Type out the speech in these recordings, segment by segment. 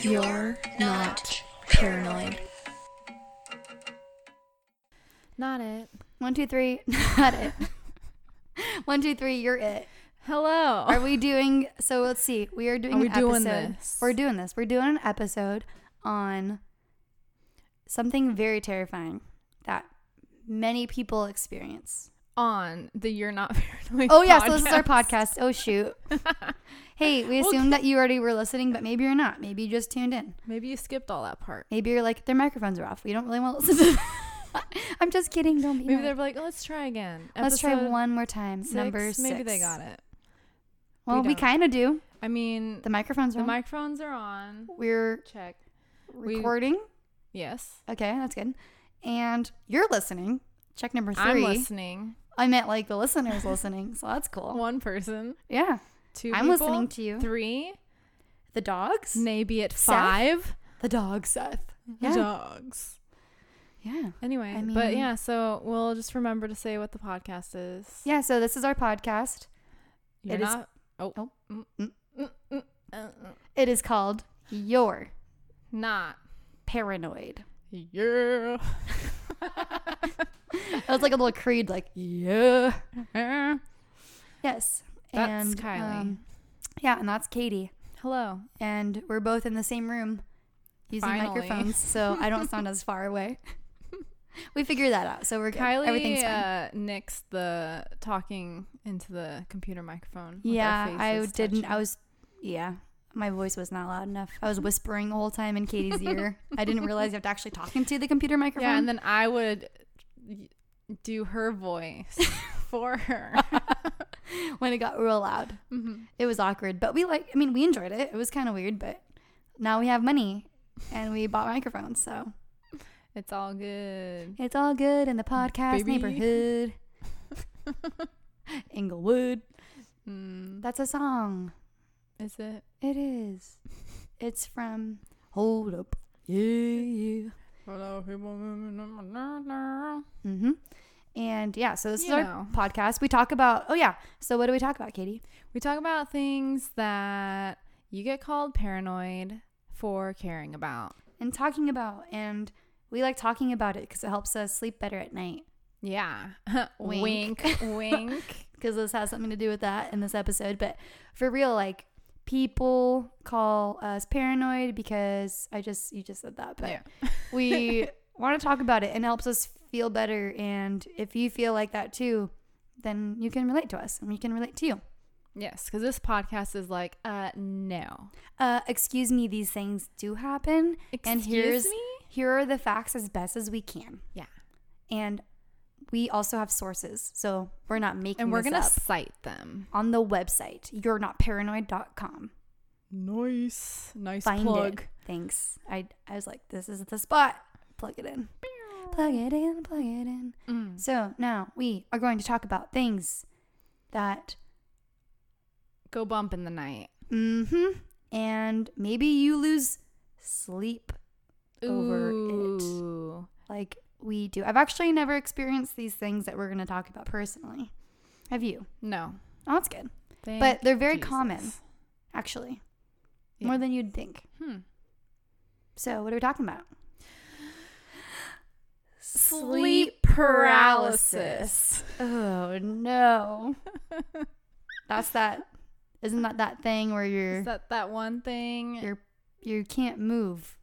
You're not paranoid. Not it. One, two, three. Not it. One, two, three. You're it. Hello. Are we doing? So let's see. We are doing. Are we an doing episode. this? We're doing this. We're doing an episode on something very terrifying that many people experience. On the You're Not Paranoid? Oh yeah, so this is our podcast. podcast. Oh shoot. hey, we assumed that you already were listening, but maybe you're not. Maybe you just tuned in. Maybe you skipped all that part. Maybe you're like their microphones are off. We don't really want to listen to. I'm just kidding. Don't be. Maybe they're like, let's try again. Let's try one more time. six? Number six. Maybe they got it. Well, We we, kind of do. I mean, The microphones are the on. microphones are on. We're Check. We- recording. Yes. Okay, that's good. And you're listening. Check number 3 I'm listening. I meant like the listeners listening, so that's cool. One person. Yeah, Two I'm people, listening to you. Three. The dogs. Maybe at Seth? five. The dog, Seth. Yeah. Dogs. Yeah. Anyway, I but yeah, so we'll just remember to say what the podcast is. Yeah. So this is our podcast. You're it is- not. oh. oh, Mm, mm. mm, uh, It is called Your not. Paranoid. Yeah. It was like a little creed, like yeah. Yes. That's and, Kylie. um, yeah, and that's Katie. Hello. and we're both in the same room using Finally. microphones, so I don't sound as far away. we figured that out, so we're good. Everything's Kylie fine. uh, nixed the talking into the computer microphone. yeah, I didn't. I was, yeah, my voice was not loud enough. I was whispering the whole time in Katie's ear. I didn't realize you have to actually talk into the computer microphone. Yeah, and then I would do her voice for her. when it got real loud, Mhm. it was awkward. But we like. I mean, we enjoyed it. It was kind of weird, but now we have money and we bought microphones, so It's all good. it's all good in the podcast Baby. neighborhood. Inglewood. Mm, That's a song. is it? It is. It's from Hold Up. Yeah, yeah. Hello, people. Mm-hmm. And yeah, so this You is our know. podcast. We talk about, oh yeah. So what do we talk about, Katie? We talk about things that you get called paranoid for caring about. And talking about, and we like talking about it because it helps us sleep better at night. Yeah. Wink. wink. wink. Because this has something to do with that in this episode. But for real, like people call us paranoid because I just, you just said that. But Yeah. we want to talk about it and it helps us feel better. And if you feel like that too, then you can relate to us and we can relate to you. Yes, because this podcast is like, uh, no. Uh, excuse me, these things do happen. and Excuse here's me? here are the facts as best as we can. Yeah. And we also have sources, so we're not making And we're going to cite them. on the website. You're not paranoid.com. Nice. Nice Find plug. it. Thanks. I I was like, this is the spot. Plug it in. Plug it in. Plug it in. Mm. So now we are going to talk about things that Go bump in the night. mm-hmm. And maybe you lose sleep over it. Like we do. I've actually never experienced these things that we're going to talk about personally. Have you? No. Oh, that's good. Thank But they're very Jesus. common, actually. Yeah. More than you'd think. Hmm. So, what are we talking about? Sleep paralysis. Oh, no. That's that. Isn't that that thing where you're Is that that one thing you're you can't move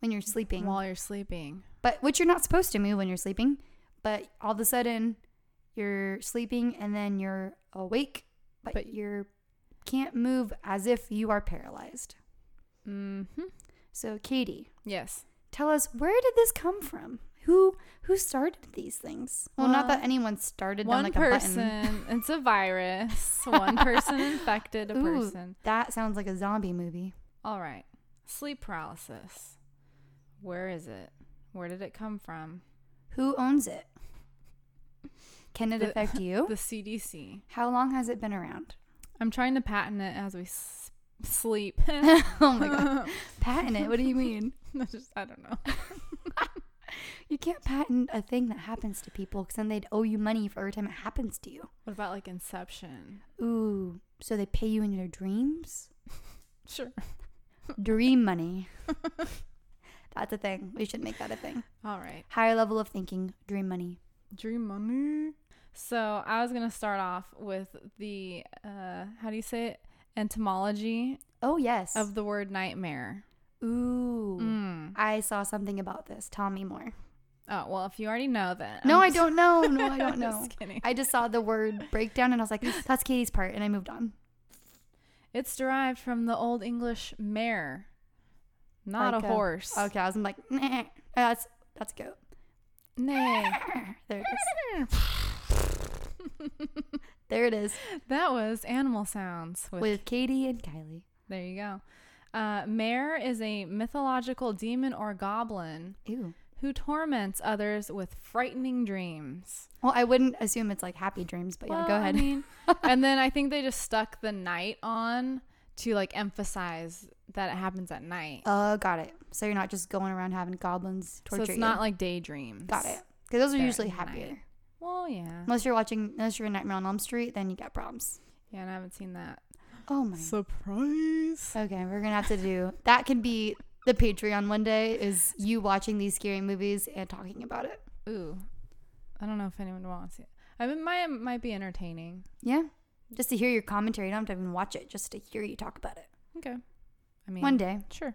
when you're sleeping? while you're sleeping? But which you're not supposed to move when you're sleeping, but all of a sudden you're sleeping and then you're awake, but, But- you're can't move as if you are paralyzed. Mm-hmm. So, Katie, Yes. tell us where did this come from? Who who started these things? Well, not that anyone started One on like a button. person. it's a virus. One person infected a Ooh. person. That sounds like a zombie movie. All right. Sleep paralysis. Where is it? Where did it come from? Who owns it? Can it The- affect you? The CDC. How long has it been around? I'm trying to patent it as we s- sleep. oh my god. Patent it. What do you mean? I just I don't know. You can't patent a thing that happens to people because then they'd owe you money for every time it happens to you. What about like Inception? Ooh, so they pay you in your dreams? Sure. Dream money. That's a thing. We should make that a thing. All right. Higher level of thinking. Dream money. Dream money. So I was gonna start off with the uh, how do you say it? Entomology Oh yes. of the word nightmare. Ooh. Mm. I saw something about this. Tell me more. Oh well, if you already know that. No, I'm I don't know. No, I don't know. just kidding. I just saw the word breakdown and I was like, that's Katie's part, and I moved on. It's derived from the Old English mare, not Like a a- horse. Okay, I was like, nah, that's that's a goat. Nay. There it is. There it is. that was animal sounds with, With Katie and Kylie. There you go. Uh, mare is a mythological demon or goblin Ew. who torments others with frightening dreams. Well, I wouldn't assume it's like happy dreams, but yeah, Well, go I ahead. mean, and then I think they just stuck the night on to like emphasize that it happens at night. Oh, got it. So you're not just going around having goblins torture so it's you. not like daydreams. got it. Because those are They're usually at night. happier. Well, yeah. Unless you're watching, unless you're in Nightmare on Elm Street, then you got problems. Yeah, and I haven't seen that. Oh my. Surprise. Okay, we're gonna have to do that. Can be the Patreon one day. Is you watching these scary movies and talking about it? Ooh. I don't know if anyone wants it. I mean, might might be entertaining. Yeah, just to hear your commentary. You don't have to even watch it, just to hear you talk about it. Okay. I mean, One day. Sure.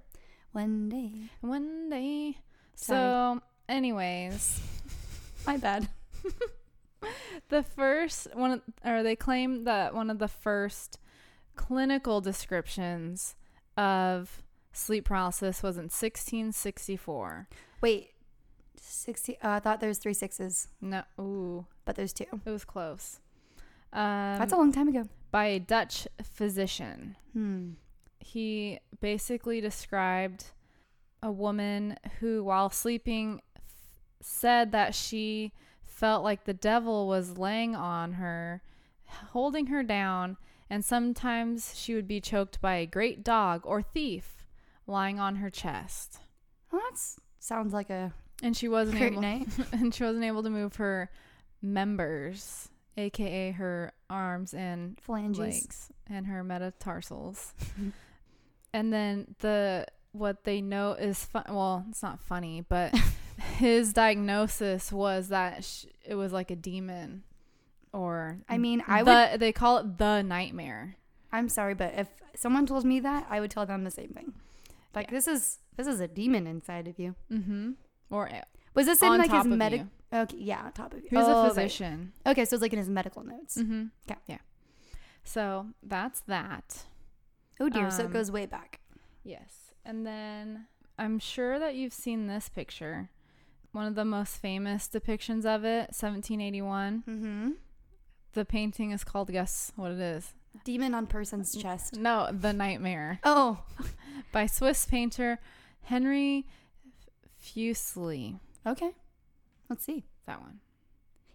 One day. One day. Sorry. So, anyways, My bad. the first one, of- or they claim that one of the first clinical descriptions of sleep paralysis was in 1664. Wait, sixty. Uh, I thought there was three sixes, No, ooh, but there's two. it was close. Um, That's a long time ago. by a Dutch physician. Hmm. he basically described a woman who, while sleeping, f- said that she felt like the devil was laying on her, holding her down, and sometimes she would be choked by a great dog or thief lying on her chest. Well, that sounds like a And she wasn't great able, night. and she wasn't able to move her members, aka her arms and Phalanges. legs and her metatarsals. and then the what they know is fun. Well, it's not funny, but his diagnosis was that sh- it was like a demon, or I mean, I the, would. They call it the nightmare. I'm sorry, but if someone told me that, I would tell them the same thing. Like Yeah. this is this is a demon inside of you. Mm-hmm. Or Was this in like his medic? Okay, yeah, on top of you. Was Oh, a right. physician. Okay, so it's like in his medical notes. Mm-hmm. Okay. Yeah. So that's that. Oh dear, so it Um, goes way back. Yes. And then I'm sure that you've seen this picture. One of the most famous depictions of it, 1781. Mm-hmm. The painting is called, guess what it is? Demon on person's chest. No, The Nightmare Oh, by Swiss painter Henry Fuseli. okay. Let's see. That one.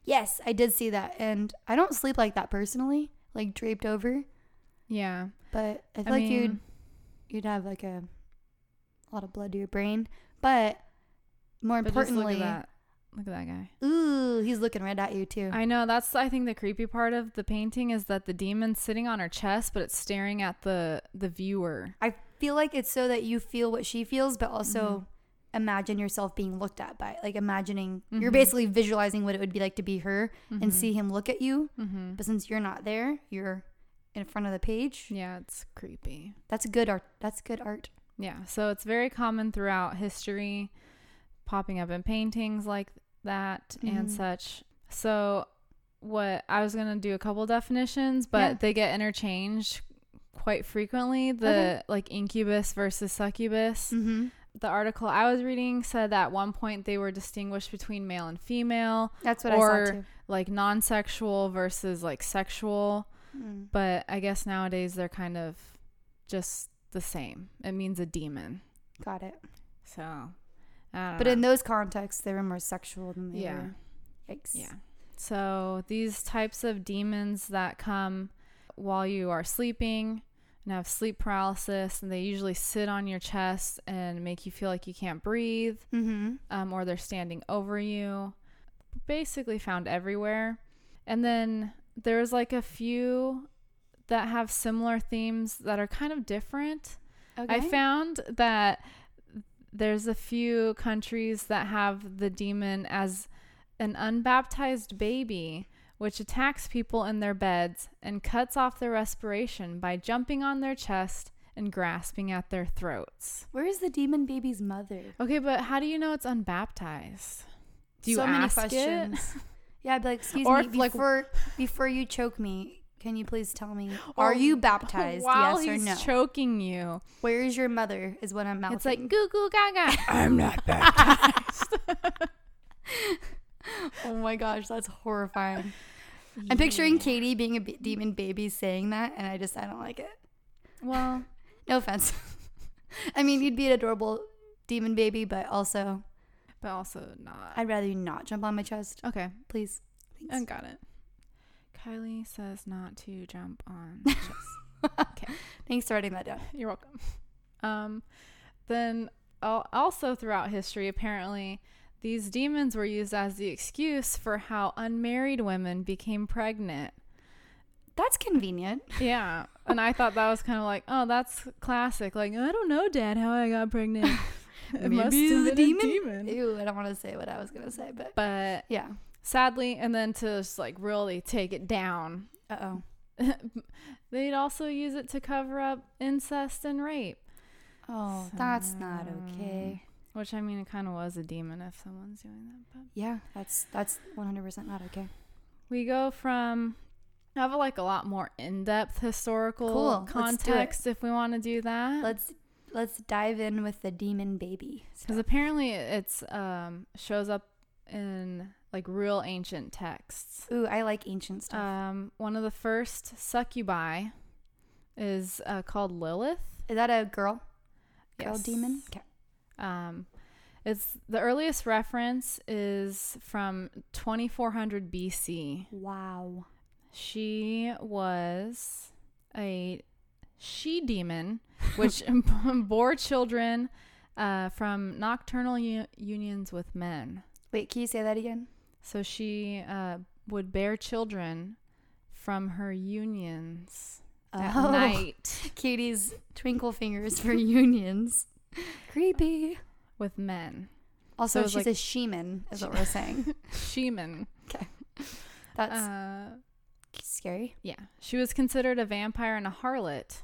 Yes, I did see that, and I don't sleep like that personally, like draped over. Yeah. But I feel I like mean, you'd you'd have like a, a lot of blood to your brain. But more but just look importantly, at that. Look at that guy. ooh, he's looking right at you too. I know that's I think the creepy part of the painting is that the demon's sitting on her chest, but it's staring at the the viewer. I feel like it's so that you feel what she feels, but also Mhm. Imagine yourself being looked at by, like imagining you're Mhm. basically visualizing what it would be like to be her and Mhm. see him look at you. Mm-hmm. But since you're not there, you're in front of the page. Yeah, it's creepy. That's good art. That's good art. Yeah, so it's very common throughout history, popping up in paintings like that and Mhm. such. So, what I was gonna do a couple definitions, but Yeah. they get interchanged quite frequently. The Okay. like incubus versus succubus. The article I was reading said that at one point they were distinguished between male and female, That's what I Or- saw too. like non-sexual versus like sexual. Mm. But I guess nowadays they're kind of just the same. It means a demon. Got it. So, I But know. in those contexts, they were more sexual than they yeah, were. Yikes. yeah. So these types of demons that come while you are sleeping and have sleep paralysis, and they usually sit on your chest and make you feel like you can't breathe, Mm-hmm. um, or they're standing over you. Basically found everywhere. And then there's like a few that have similar themes that are kind of different. Okay. I found that there's a few countries that have the demon as an unbaptized baby, which attacks people in their beds and cuts off their respiration by jumping on their chest and grasping at their throats. Where is the demon baby's mother? Okay, but how do you know it's unbaptized? Do you so many questions. it? Yeah, I'd be like, excuse Or me, if, like- before before you choke me, can you please tell me, are you baptized? While yes or he's no? choking you, Where is your mother? Is what I'm mouthing. it's like goo goo gaga. I'm not baptized. oh my gosh, that's horrifying. I'm picturing Katie being a b- demon baby saying that, and I just I don't like it. Well, No offense. I mean, you'd be an adorable demon baby, but also but also not. I'd rather you not jump on my chest, okay, please. Thanks. I got it. Kylie says not to jump on the chest. okay, Thanks for writing that down. you're welcome. Um, then also throughout history, apparently, these demons were used as the excuse for how unmarried women became pregnant. That's convenient. Yeah, and I thought that was kind of like, oh, that's classic. Like, I don't know, Dad, how I got pregnant. It must Maybe have the a demon? Ew, I don't want to say what I was gonna say, but But yeah. sadly, and then to just like really take it down, Uh oh. they'd also use it to cover up incest and rape. Oh, that's not okay. Which I mean, it kind of was a demon if someone's doing that. But Yeah, that's that's 100% not okay. we go from have like a lot more in-depth historical Cool, let's do it. context if we want to do that. Let's let's dive in with the demon baby. Because So, apparently it's um shows up in like real ancient texts. ooh, I like ancient stuff. Um, one of the first succubi is uh, called Lilith. Is that a girl? Girl Yes. demon? Okay. Um, it's the earliest reference is from 2400 BC. Wow. She was a she demon, which bore children uh, from nocturnal u- unions with men. Wait, can you say that again? So she uh, would bear children from her unions at Oh. night Katie's twinkle fingers for unions. Creepy. with men. Also, So she's like- a sheman, is what we're saying. Sheman. Okay. That's Uh, scary. yeah. She was considered a vampire and a harlot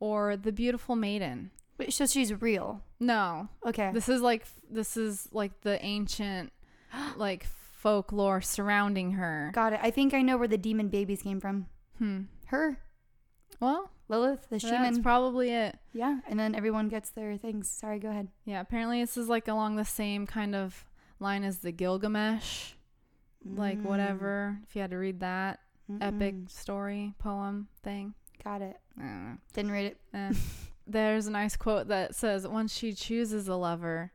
or the beautiful maiden. Wait, so she's real. No. Okay. This is like this is like the ancient like folklore surrounding her. Got it. I think I know where the demon babies came from. Hmm. Her, Well, Lilith, the that's probably it. yeah, and then everyone gets their things. Sorry, go ahead. Yeah, apparently this is like along the same kind of line as the Gilgamesh, like Mm. whatever. If you had to read that epic Mm-mm. story, poem thing. Got it. I. Didn't read it. Eh. There's a nice quote that says, Once she chooses a lover,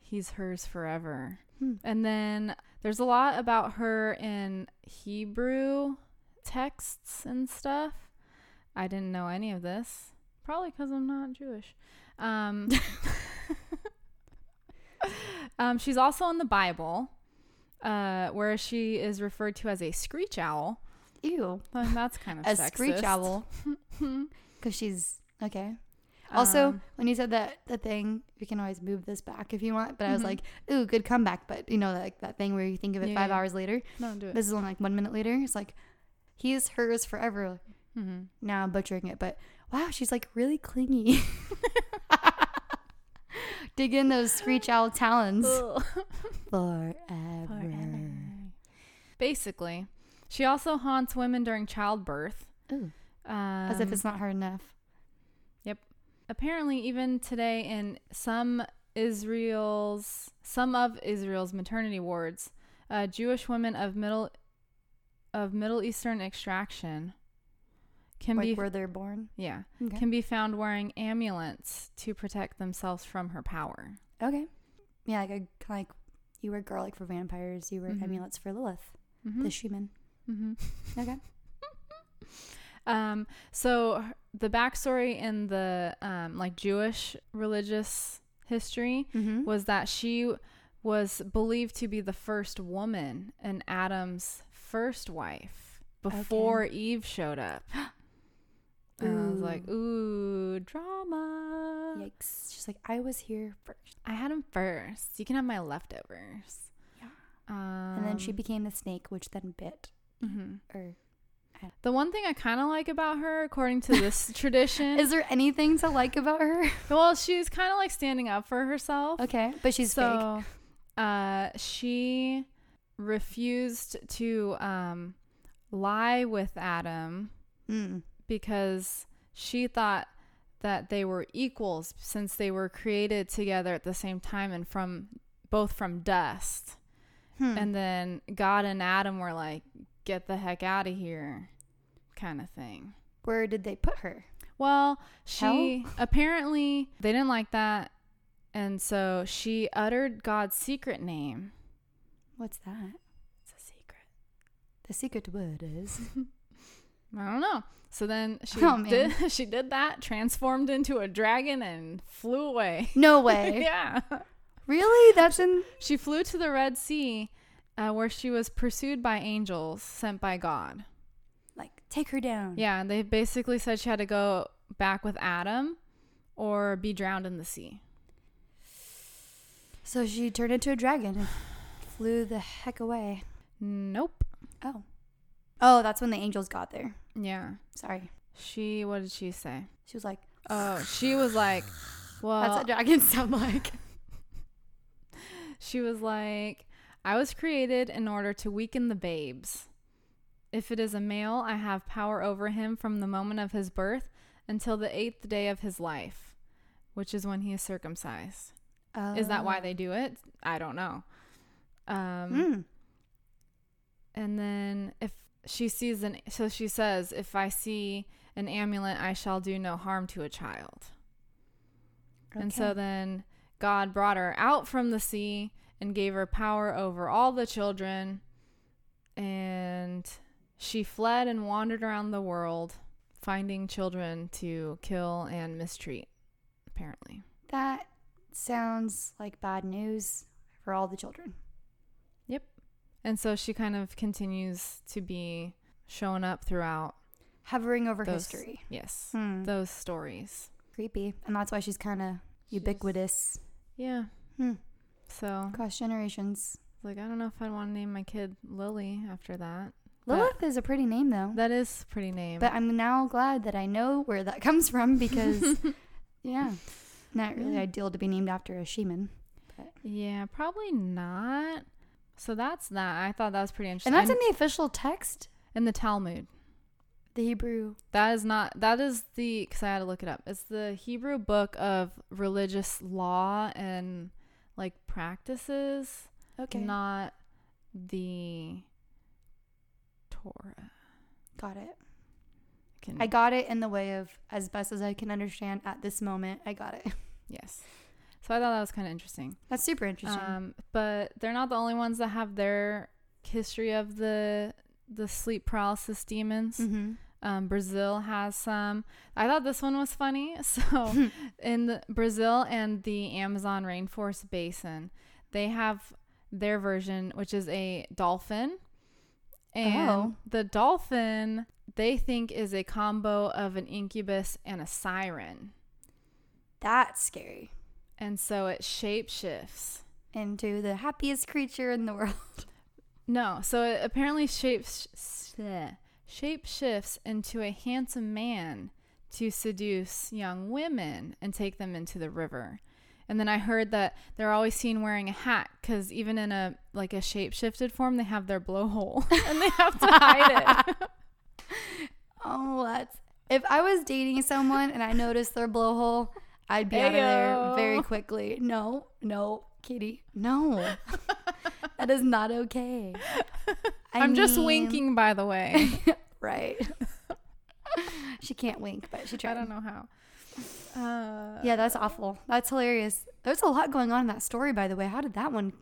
he's hers forever. Hmm. And then there's a lot about her in Hebrew texts and stuff. I didn't know any of this. Probably because I'm not Jewish. Um, um, she's also in the Bible, uh, where she is referred to as a screech owl. Ew. And that's kind of A sexist. screech owl. Because she's okay. Also, Um, when you said that the thing, we can always move this back if you want. But I was Mhm. like, ooh, good comeback. But you know, like that thing where you think of it Yeah, five yeah. hours later. no, do it. This is only like one minute later. It's like, he's hers forever. Hmm Now I'm butchering it, but wow, she's like really clingy. Dig in those screech owl talons. Forever. Basically, she also haunts women during childbirth. Ooh, Um, as if it's not hard enough. Yep. Apparently even today in some Israel's some of Israel's maternity wards, uh, Jewish women of middle of Middle Eastern extraction can like be where they're born. yeah Okay. can be found wearing amulets to protect themselves from her power. okay. Yeah, like a, like you were garlic for vampires, you were Mhm. amulets for Lilith, Mm-hmm. the sheman. mm-hmm. Okay. Um, so the backstory in the um, like Jewish religious history Mm-hmm. was that she was believed to be the first woman and Adam's first wife before Eve showed up. And I was like, ooh, drama. Yikes. She's like, I was here first. I had him first. You can have my leftovers. Yeah. Um, And then she became the snake, which then bit. mhm. Or The one thing I kind of like about her, according to this tradition, is there anything to like about her? well, she's kind of like standing up for herself. Okay, but she's fake. so, uh, she refused to um, lie with Adam Mm. Because she thought that they were equals since they were created together at the same time and from both from dust. Hmm. And then God and Adam were like, "Get the heck out of here," kind of thing. Where did they put her? Well, she apparently they didn't like that, and so she uttered God's secret name. What's that? It's a secret. The secret word is. I don't know. So then she Oh, did she did that, transformed into a dragon, and flew away. No way. yeah, Really? That's in. she flew to the Red Sea, uh, where she was pursued by angels sent by God. Like, take her down. Yeah, and they basically said she had to go back with Adam, or be drowned in the sea. So she turned into a dragon and flew the heck away. Nope. Oh. Oh, that's when the angels got there. Yeah. Sorry. She, what did she say? She was like, Oh, she was like, well, that's what dragons sound like. she was like, I was created in order to weaken the babes. If it is a male, I have power over him from the moment of his birth until the eighth day of his life, which is when he is circumcised. Is that why they do it? I don't know. Um, Mm. And then if she sees an, so she says, if I see an amulet, I shall do no harm to a child. And so then God brought her out from the sea and gave her power over all the children. And she fled and wandered around the world, finding children to kill and mistreat, apparently. That sounds like bad news for all the children. And so she kind of continues to be showing up throughout, Hovering over Those- history. yes, Hmm. those stories. Creepy. And that's why she's kind of ubiquitous Yeah. Hmm. So, across generations. like, I don't know if I'd want to name my kid Lily after that. But- Lilith is a pretty name, though. That is a pretty name. But I'm now glad that I know where that comes from because, yeah, not really Yeah. ideal to be named after a sheman. But. Yeah, probably not. So that's that. I thought that was pretty interesting. And that's in the official text, in the Talmud. the Hebrew. That is not. That is the because I had to look it up. It's the Hebrew book of religious law and like practices, Okay. not the Torah. got it. Can, I got it in the way of as best as I can understand at this moment. I got it. yes. So I thought that was kind of interesting. That's super interesting. Um, but they're not the only ones that have their history of the the sleep paralysis demons. mm-hmm. Um, Brazil has some. I thought this one was funny. So, in the, Brazil and the Amazon rainforest basin, they have their version, which is a dolphin. And Oh. the dolphin, they think, is a combo of an incubus and a siren. That's scary. And so it shapeshifts. Into the happiest creature in the world. No, so it apparently shapes shape shifts into a handsome man to seduce young women and take them into the river. And then I heard that they're always seen wearing a hat because even in a like a shape shifted form, they have their blowhole and they have to hide it. Oh, that's. If I was dating someone and I noticed their blowhole, I'd be out of there very quickly. No, no, Kitty, no. that is not okay. I I'm just winking, by the way. Right. she can't wink, but she tried. I don't know how. Uh, Yeah, that's awful. That's hilarious. There's a lot going on in that story, by the way. How did that one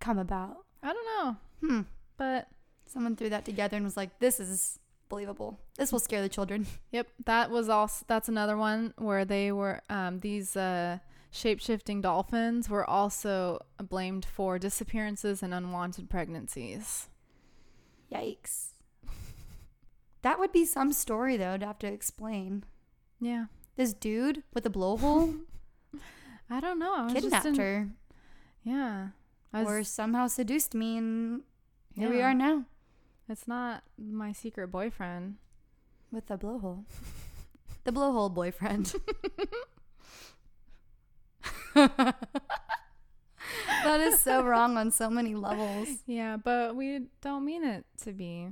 come about? I don't know, Hmm. but Someone threw that together and was like, "This is believable. This will scare the children." Yep, that was also that's another one where they were um, these uh, shape-shifting dolphins were also blamed for disappearances and unwanted pregnancies. Yikes. That would be some story though to have to explain. Yeah. This dude with a blowhole I don't know. I was just kidnapped in- her Yeah. I or somehow seduced me, and here we are now it's not my secret boyfriend. with the blowhole. the blowhole boyfriend. that is so wrong on so many levels. Yeah, but we don't mean it to be.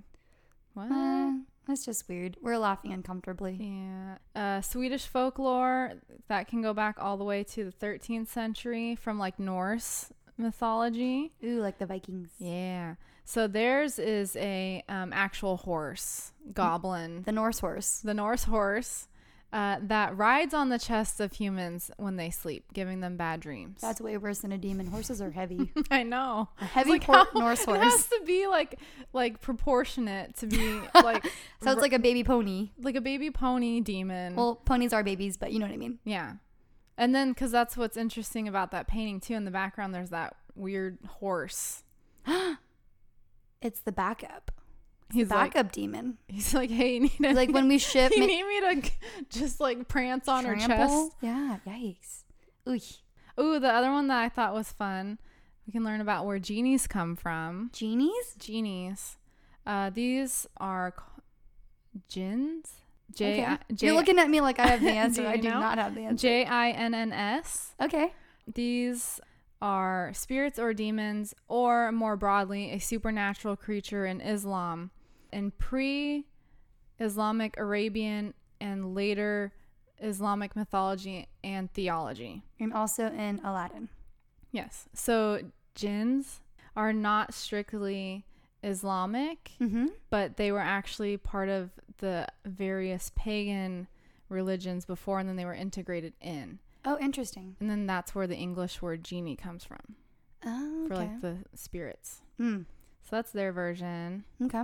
What? Uh, that's just weird. We're laughing uncomfortably. Yeah. Uh, Swedish folklore that can go back all the way to the 13th century from like Norse mythology. Ooh, like the Vikings. Yeah. So theirs is a um, actual horse, goblin, The Norse horse. the Norse horse uh, that rides on the chests of humans when they sleep, giving them bad dreams. That's way worse than a demon. Horses are heavy. I know. A heavy like hor- how- Norse It horse. has to be like like proportionate to be like So it's like a baby pony. like a baby pony demon. Well, ponies are babies, but you know what I mean. Yeah. And then, because that's what's interesting about that painting, too, in the background, there's that weird horse. It's the backup. He's like, Backup demon. he's like, hey, you need, Like when we ship you ma- need me to just like prance on her trample? chest. Yeah, yikes. Ooh, Ooh, the other one that I thought was fun, we can learn about where genies come from. genies? Genies. Uh, these are. Okay. J I- J You're looking at me like I have the answer. Do I do know? not have the answer. J I N N S. okay. These are spirits or demons, or more broadly, a supernatural creature in Islam. In pre Islamic Arabian and later Islamic mythology and theology. And also in Aladdin. Yes. So jinns are not strictly Islamic, Mm-hmm. but they were actually part of the various pagan religions before, and then they were integrated in. Oh, interesting. And then that's where the English word genie comes from Oh, okay. for like the spirits. mm. So that's their version. Okay.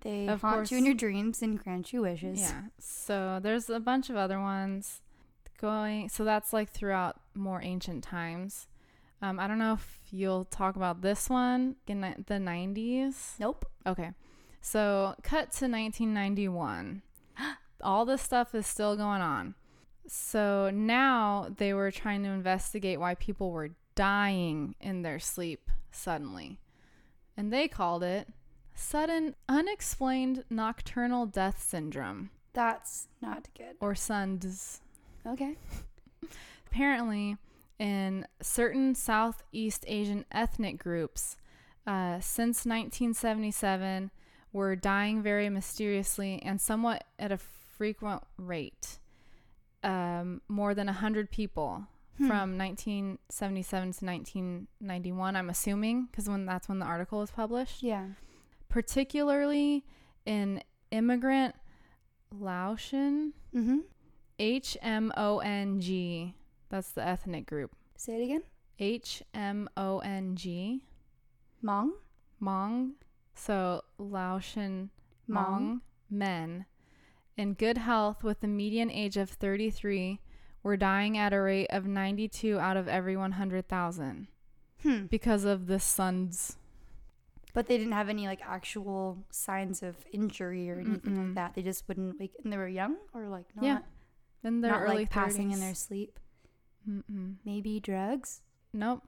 They Of haunt course- you in your dreams and grant you wishes. Yeah. So there's a bunch of other ones going. So that's like throughout more ancient times. Um, I don't know if you'll talk about this one in the 90s. Nope. Okay. So cut to 1991. All this stuff is still going on. So now they were trying to investigate why people were dying in their sleep suddenly. And they called it sudden unexplained nocturnal death syndrome That's not good. or SUNDS. Okay. Apparently, in certain Southeast Asian ethnic groups, uh, since 1977, were dying very mysteriously and somewhat at a frequent rate. Um, more than 100 people Hmm. from 1977 to 1991, I'm assuming, because when that's when the article was published. Yeah. Particularly in immigrant Laotian, Mm-hmm. H M O N G. That's the ethnic group. Say it again. H M O N G. Mong. Hmong. So Laotian Hmong. Hmong men in good health with a median age of 33 were dying at a rate of 92 out of every 100,000 Hmm. because of the SUNDS. But they didn't have any like actual signs of injury or anything Mm-mm. like that. They just wouldn't wake, and they were young or like not, Yeah, In their not early like passing in their sleep. Mm-mm. Maybe drugs. Nope.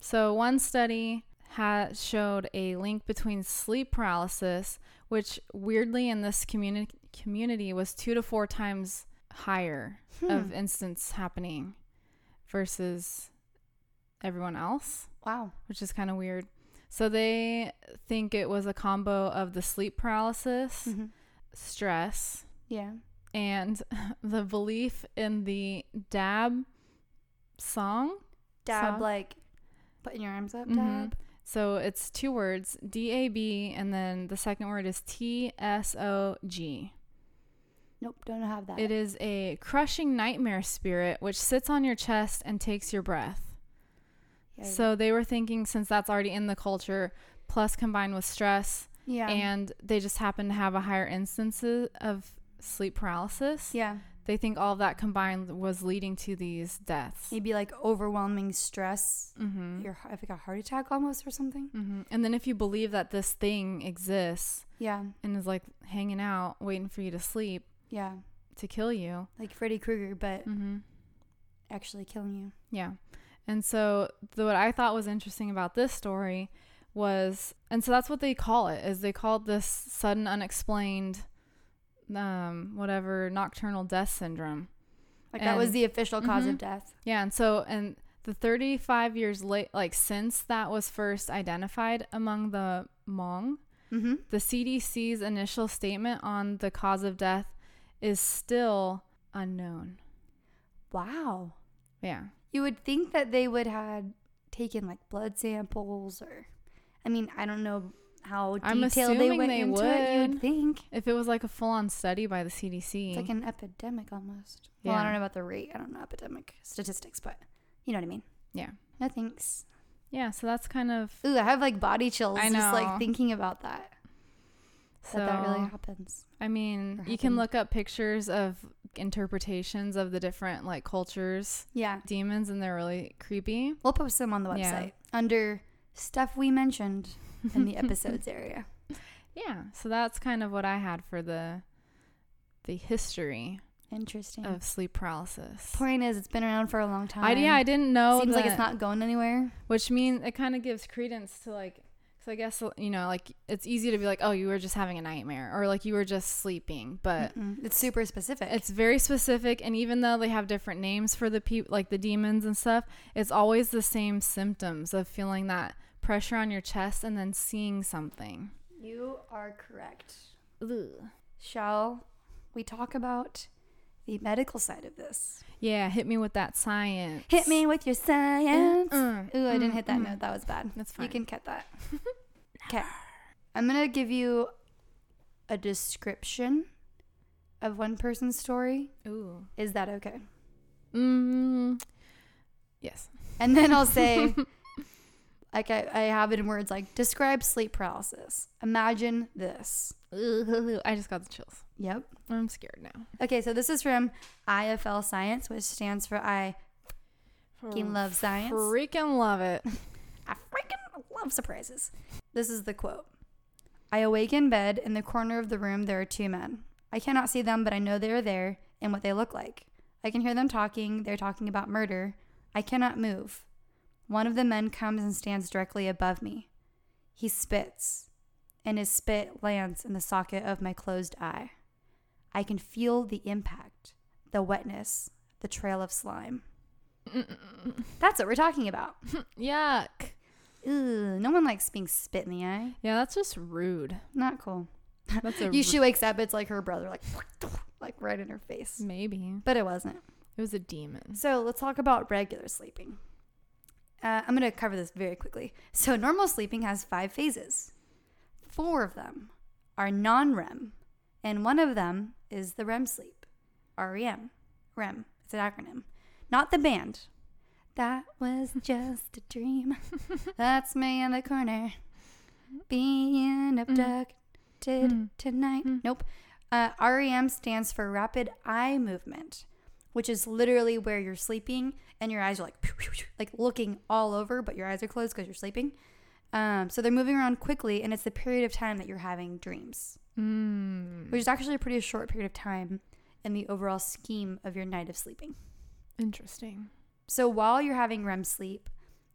So one study has showed a link between sleep paralysis, which weirdly in this community community was two to four times higher of Hmm. instance happening versus everyone else, Wow. which is kind of weird. So they think it was a combo of the sleep paralysis, hmm stress, Yeah. and the belief in the dab tsog. Dab tsog? like putting your arms up. Mhm. Dab. So it's two words, D A B, and then the second word is T S O G. Nope. Don't have that. It is a crushing nightmare spirit which sits on your chest and takes your breath. Yeah. So they were thinking since that's already in the culture, plus combined with stress, yeah. and they just happen to have a higher instances of sleep paralysis. yeah. They think all of that combined was leading to these deaths. Maybe like overwhelming stress. Mm-hmm. You're I think a heart attack almost or something. Mm-hmm. And then if you believe that this thing exists Yeah. and is like hanging out, waiting for you to sleep, Yeah. to kill you. Like Freddy Krueger, but Mm-hmm. actually killing you. Yeah. And so the, what I thought was interesting about this story was and so that's what they call it is they call it this sudden unexplained um whatever nocturnal death syndrome. Like that was the official because Mhm. of death. Yeah, and so and the 35 years late like since that was first identified among the Hmong, Mm-hmm. the CDC's initial statement on the cause of death is still unknown. Wow. Yeah. You would think that they would had taken like blood samples or, I mean, I don't know how detailed they went they into it. would. You'd think If it was like a full-on study by the CDC. it's like an epidemic almost. Well, I don't know about the rate. I don't know epidemic statistics, but you know what I mean. Yeah. No thanks. yeah, so that's kind of Ooh, I have like body chills I just like thinking about that. so that that really happens. I mean, you can look up pictures of interpretations of the different like cultures Yeah. demons and they're really creepy. We'll post them on the Yeah. website under stuff we mentioned in the episodes area. Yeah, so that's kind of what I had for the the history Interesting. of sleep paralysis. Point is, it's been around for a long time. I, yeah, I didn't know. Seems like it's not going anywhere. Which means it kind of gives credence to like, so I guess you know, like it's easy to be like, oh, you were just having a nightmare, or like you were just sleeping, but Mm-mm. it's super specific. it's very specific. And even though they have different names for the people, like the demons and stuff, it's always the same symptoms of feeling that pressure on your chest and then seeing something. you are correct. Ugh. Shall we talk about the medical side of this? Yeah, hit me with that science. Hit me with your science. Mm, Ooh, I didn't mm, hit that mm. note. That was bad. That's fine. You can cut that. Okay. I'm going to give you a description of one person's story. Ooh. Is that okay? Mm, yes. And then I'll say, like, I, I have it in words like, describe sleep paralysis. Imagine this. Ugh, I just got the chills. Yep. I'm scared now. Okay, so this is from IFL Science, which stands for I Freaking love science. Freaking love it. I freaking love surprises. This is the quote I awake in bed. In the corner of the room, there are two men. I cannot see them, but I know they are there and what they look like. I can hear them talking. They're talking about murder. I cannot move. One of the men comes and stands directly above me. He spits, and his spit lands in the socket of my closed eye. I can feel the impact, the wetness, the trail of slime. That's what we're talking about. Yuck. Ooh, no one likes being spit in the eye. Yeah, that's just rude. Not cool. That's a You she wakes up, it's like her brother, like like right in her face. maybe But it wasn't. it was a demon. So let's talk about regular sleeping. Uh, I'm gonna cover this very quickly. So normal sleeping has five phases. Four of them are non-REM, and one of them is the REM sleep. REM. REM. It's an acronym. Not the band. That was just a dream. That's me in the corner. Being abducted Mm. tonight. Mm. Nope. Uh, REM stands for rapid eye movement, which is literally where you're sleeping and your eyes are like pew, pew, pew, like looking all over, but your eyes are closed because you're sleeping. Um, so they're moving around quickly, and it's the period of time that you're having dreams, Mm. which is actually a pretty short period of time in the overall scheme of your night of sleeping. Interesting. So while you're having REM sleep,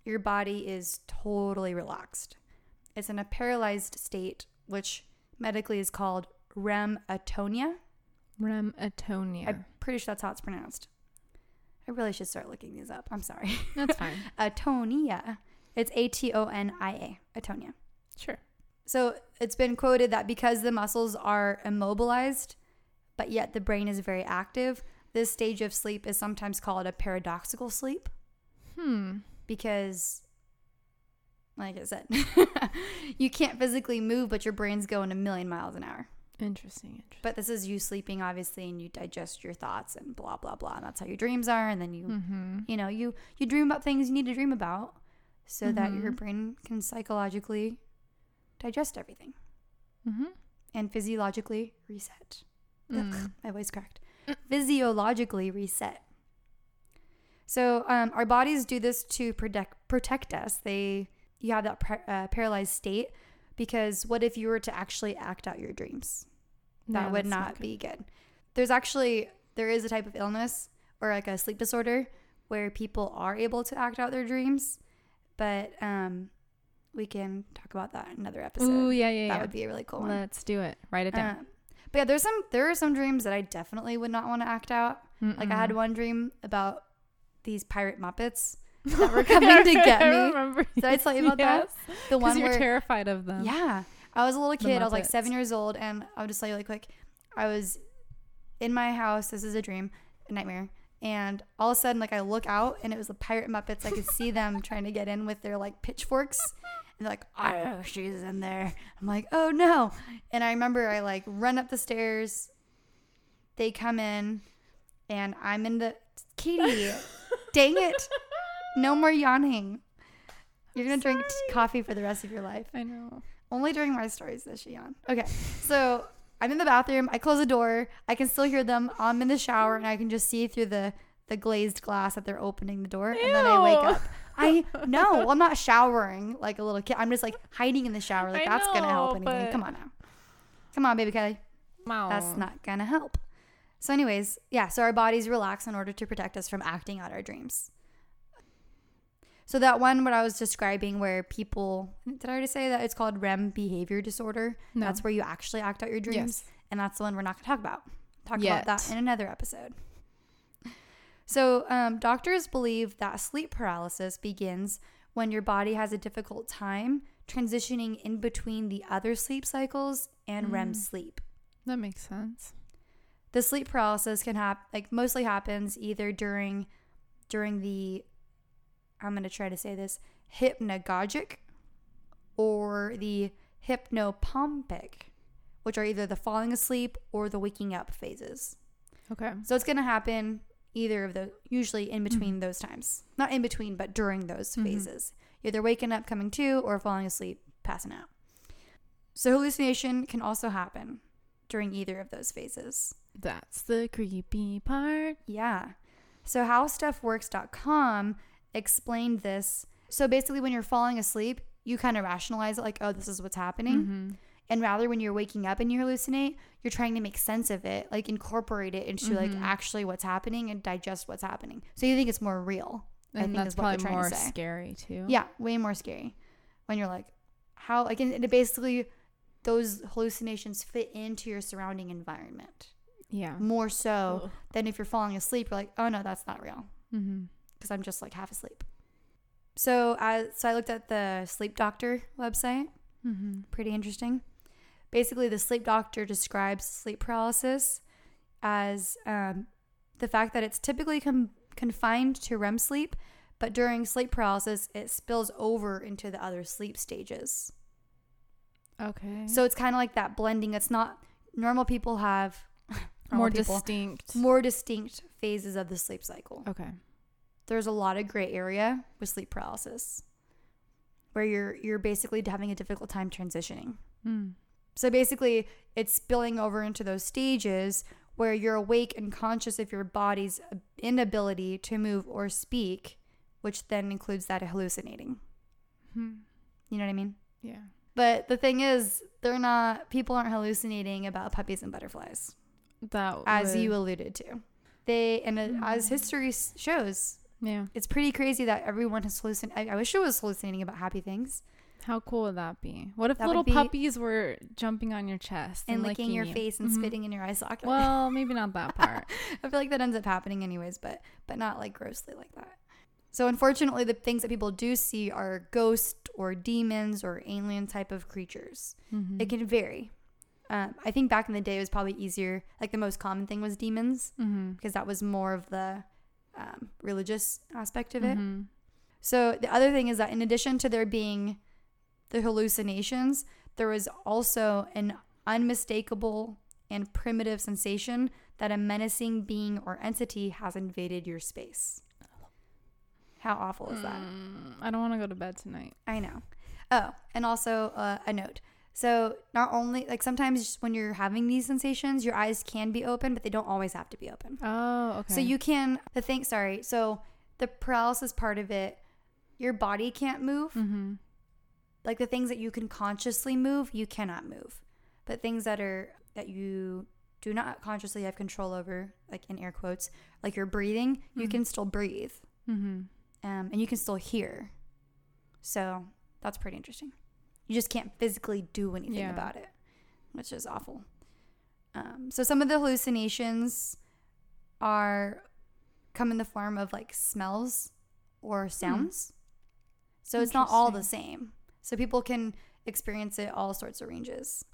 your body is totally relaxed. It's in a paralyzed state, which medically is called REM atonia. REM atonia. I'm pretty sure that's how it's pronounced. I really should start looking these up. I'm sorry. That's fine. atonia. It's A T O N I A. Atonia. Sure. So it's been quoted that because the muscles are immobilized, but yet the brain is very active, this stage of sleep is sometimes called a paradoxical sleep Hmm. because, like I said, you can't physically move, but your brain's going a million miles an hour. Interesting. Interesting. But this is you sleeping, obviously, and you digest your thoughts and blah blah blah. And that's how your dreams are. And then you, Mm-hmm. you know, you you dream about things you need to dream about, so that your Mhm. brain can psychologically digest everything Mm-hmm. and physiologically reset. Ugh, Mm. my voice cracked. Physiologically reset. So um, our bodies do this to protect protect us. They you have that par- uh, paralyzed state because what if you were to actually act out your dreams? That Yeah, would that's not good. be good. there's actually there is a type of illness or like a sleep disorder where people are able to act out their dreams, but um, we can talk about that in another episode. Ooh, yeah, yeah, that yeah. would be a really cool one. Let's do it. Write it down. Um, but yeah, there's some there are some dreams that I definitely would not want to act out. Like I had one dream about these pirate muppets that were coming to get I me. remember. Did I tell you about that? The one you're where terrified of them. yeah, I was a little kid. I was like seven years old, and I'll just tell you really quick. I was in my house. This is a dream, a nightmare. And all of a sudden, like I look out, and it was the pirate Muppets. I could see them trying to get in with their like pitchforks, and like, "Oh, she's in there." I'm like, "Oh no!" And I remember I like run up the stairs. They come in, and I'm in the Katie. dang it! No more yawning. You're gonna drink t- coffee for the rest of your life. I know. Only during my stories does she yawn. Okay, so I'm in the bathroom. I close the door. I can still hear them. I'm in the shower, and I can just see through the the glazed glass that they're opening the door. And then I wake up. I no, I'm not showering like a little kid. I'm just like hiding in the shower. Like I that's gonna help anything. but- Come on now. Come on, baby Kelly. Wow. That's not gonna help. So, anyways, yeah. So our bodies relax in order to protect us from acting out our dreams. So that one, what I was describing, where people did I already say that it's called REM behavior disorder? No. That's where you actually act out your dreams, Yes. and that's the one we're not gonna talk about. Talk Yet. about that in another episode. So, um, doctors believe that sleep paralysis begins when your body has a difficult time transitioning in between the other sleep cycles and REM Mm. sleep. That makes sense. The sleep paralysis can happen, like mostly happens either during, during the, I'm gonna try to say this, hypnagogic, or the hypnopompic, which are either the falling asleep or the waking up phases. Okay. So it's gonna happen either of those, usually in between those times, not in between, but during those Mhm. phases, either waking up, coming to, or falling asleep, passing out. So hallucination can also happen during either of those phases. That's the creepy part. Yeah. So howstuffworks.com explained this. So basically when you're falling asleep, you kind of rationalize it like, oh, this is what's happening. Mm-hmm. And rather when you're waking up and you hallucinate, you're trying to make sense of it, like incorporate it into like Mhm. actually what's happening and digest what's happening. So you think it's more real. I And think that's is what probably more to scary too. Yeah, way more scary. When you're like, how like and it basically those hallucinations fit into your surrounding environment Yeah. more so than if you're falling asleep. You're like, oh no, that's not real Mm-hmm. because I'm just like half asleep. So I so I looked at the sleep doctor website. Mm-hmm. Pretty interesting. Basically, the sleep doctor describes sleep paralysis as um, the fact that it's typically com- confined to REM sleep, but during sleep paralysis, it spills over into the other sleep stages. Okay. So it's kind of like that blending. It's not normal people have more people, distinct. more distinct phases of the sleep cycle. okay. there's a lot of gray area with sleep paralysis where you're you're basically having a difficult time transitioning. Mm. So basically it's spilling over into those stages where you're awake and conscious of your body's inability to move or speak, which then includes that hallucinating. Hmm. You know what I mean? Yeah. But the thing is, they're not people aren't hallucinating about puppies and butterflies That as would- you alluded to. They and it, as Mm. history shows, Yeah. it's pretty crazy that everyone has hallucinated. I, I wish it was hallucinating about happy things How cool would that be? What if That little puppies were jumping on your chest and, and, licking your you? face and Mhm. spitting in your eye socket. Well, maybe not that part. I feel like that ends up happening anyways, but but not like grossly like that. So unfortunately, the things that people do see are ghost or demons or alien type of creatures. Mhm. It can vary. Um, I think back in the day, it was probably easier. Like the most common thing was demons Mhm. because that was more of the um, religious aspect of it. Mhm. So the other thing is that in addition to there being the hallucinations, there was also an unmistakable and primitive sensation that a menacing being or entity has invaded your space. How awful is that? Mm, I don't want to go to bed tonight. I know. Oh, and also uh, a note. So not only like sometimes just when you're having these sensations, your eyes can be open, but they don't always have to be open. Oh, okay. So you can the thing. Sorry. So the paralysis part of it, your body can't move. Mm-hmm. Like the things that you can consciously move, you cannot move. But things that are that you do not consciously have control over, like in air quotes, like your breathing, you Mhm. can still breathe Mm-hmm. um, and you can still hear. So that's pretty interesting. You just can't physically do anything Yeah. about it, which is awful. Um, so some of the hallucinations are come in the form of like smells or sounds. So it's not all the same. So people can experience it all sorts of ranges.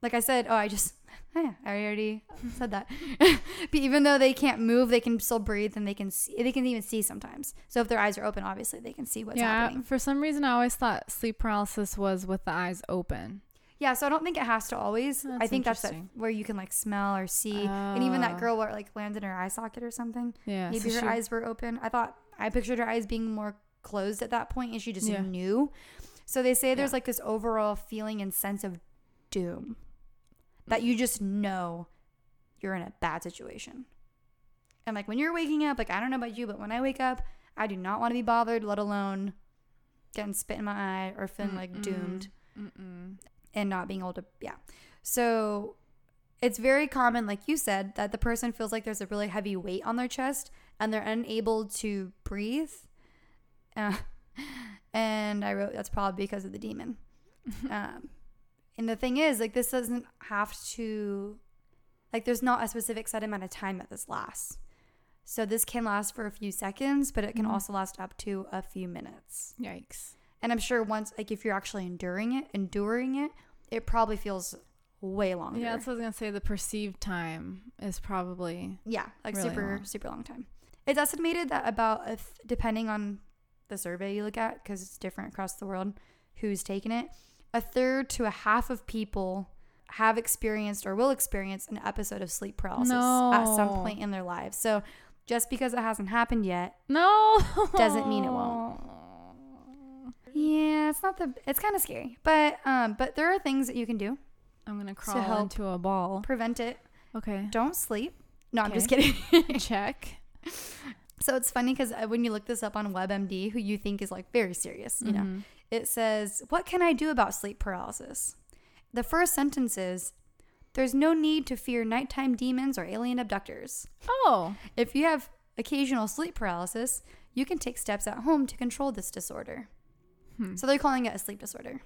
Like I said, oh, I just, I already said that. but even though they can't move, they can still breathe and they can see, they can even see sometimes. So if their eyes are open, obviously they can see what's yeah, happening. for some reason I always thought sleep paralysis was with the eyes open. Yeah, so I don't think it has to always. I think that's that where you can like smell or see. and even that Ah. girl where like landed in her eye socket or something. Yeah, Maybe so her she- eyes were open. I thought I pictured her eyes being more closed at that point and she just Yeah. knew. So they say there's Yeah. like this overall feeling and sense of doom that you just know you're in a bad situation. And like when you're waking up, like I don't know about you, but when I wake up, I do not want to be bothered, let alone getting spit in my eye or feeling like doomed Mm-mm. and not being able to yeah so it's very common like you said that the person feels like there's a really heavy weight on their chest and they're unable to breathe uh, and i wrote that's probably because of the demon um, and the thing is like this doesn't have to like there's not a specific set amount of time that this lasts so this can last for a few seconds but it can Mhm. also last up to a few minutes Yikes. and I'm sure once, like, if you're actually enduring it, enduring it, it probably feels way longer. Yeah, that's what I was gonna say. The perceived time is probably yeah, like really super, long. super long time. It's estimated that about, th- depending on the survey you look at, because it's different across the world, who's taken it, a third to a half of people have experienced or will experience an episode of sleep paralysis at some point in their lives. So just because it hasn't happened yet, no Doesn't mean it won't. yeah, it's not the. It's kind of scary, but um, but there are things that you can do I'm gonna crawl into a ball. prevent it. Okay. Don't sleep. No, I'm just kidding. Check. So it's funny because when you look this up on WebMD, who you think is like very serious, you know, Mhm. it says, "What can I do about sleep paralysis?" The first sentence is, "There's no need to fear nighttime demons or alien abductors. Oh. If you have occasional sleep paralysis, you can take steps at home to control this disorder." Hmm. So they're calling it a sleep disorder.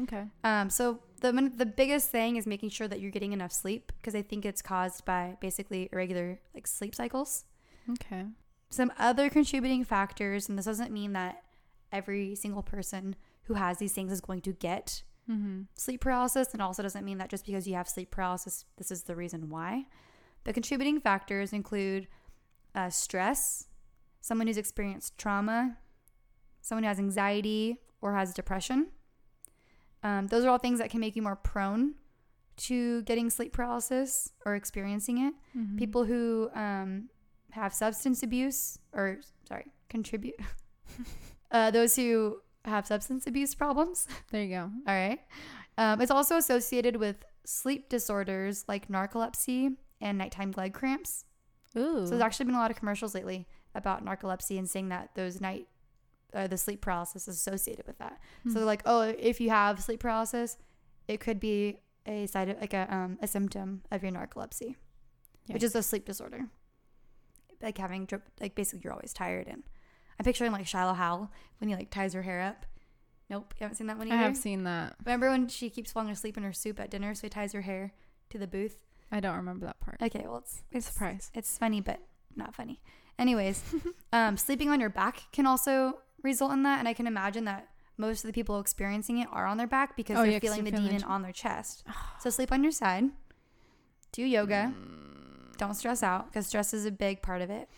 Okay. Um, so the the biggest thing is making sure that you're getting enough sleep because I think it's caused by basically irregular like sleep cycles. Okay. Some other contributing factors, and this doesn't mean that every single person who has these things is going to get Mm-hmm. sleep paralysis, and also doesn't mean that just because you have sleep paralysis, this is the reason why. The contributing factors include uh, stress, someone who's experienced trauma, someone who has anxiety or has depression. Um, those are all things that can make you more prone to getting sleep paralysis or experiencing it. Mm-hmm. People who um, have substance abuse, or sorry, contribute. uh, those who have substance abuse problems. There you go. All right. Um, it's also associated with sleep disorders like narcolepsy and nighttime leg cramps. Ooh. So there's actually been a lot of commercials lately about narcolepsy and saying that those night, uh, the sleep paralysis is associated with that. Hmm. So they're like, oh, if you have sleep paralysis, it could be a side of, like a um, a symptom of your narcolepsy, which is a sleep disorder. Like having drip, like basically you're always tired and I'm picturing like Shallow Hal when he like ties her hair up. Nope, you haven't seen that one I have seen that. Remember when she keeps falling asleep in her soup at dinner, so he ties her hair to the booth? I don't remember that part. Okay, well it's it's Surprise. it's funny but not funny. Anyways, um, sleeping on your back can also result in that, and I can imagine that most of the people experiencing it are on their back because Oh, they're yeah, feeling the feeling demon the- on their chest. so sleep on your side. Do yoga. Mm. Don't stress out because stress is a big part of it.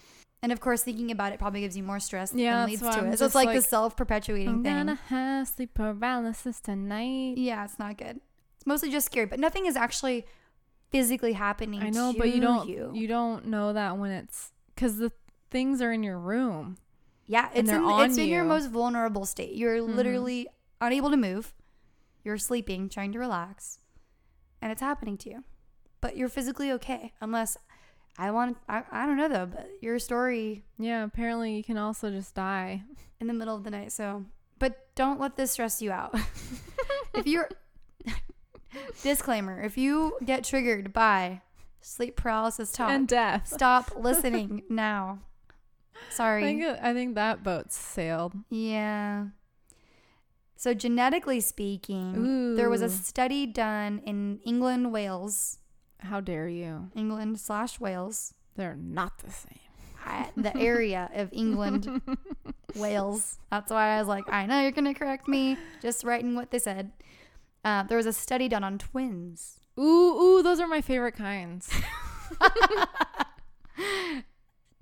And of course, thinking about it probably gives you more stress Yeah, and leads to I'm it. So it's like, like, the self-perpetuating thing. I'm gonna have sleep paralysis tonight. Yeah, it's not good. It's mostly just scary, but nothing is actually physically happening. I know, to but you don't You. you don't know that when it's because the things are in your room. yeah, it's in, it's in your most vulnerable state. You're Mhm. literally unable to move. You're sleeping, trying to relax, and it's happening to you. But you're physically okay, unless I want. I, I don't know though, but your story Yeah, apparently you can also just die. in the middle of the night. So, but don't let this stress you out. if you're disclaimer, if you get triggered by Sleep paralysis talk. and death. Stop listening now. I Sorry. think I think that boat sailed. Yeah. So genetically speaking, there was a study done in England, Wales, How dare you? England slash Wales, They're not the same. I- the area of England, Wales. That's why I was like, I know you're gonna correct me, just writing what they said. Uh, there was a study done on twins. Ooh, ooh, those are my favorite kinds.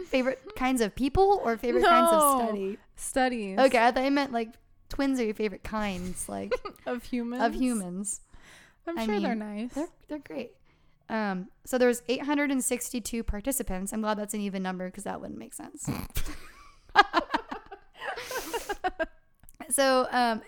Favorite kinds of people or favorite kinds of No. study? Studies. Okay, I thought you meant like twins are your favorite kinds, like Of humans. of humans. I'm I sure they're nice. They're they're great. Um, so there was 862 participants. I'm glad that's an even number because that wouldn't make sense. so um,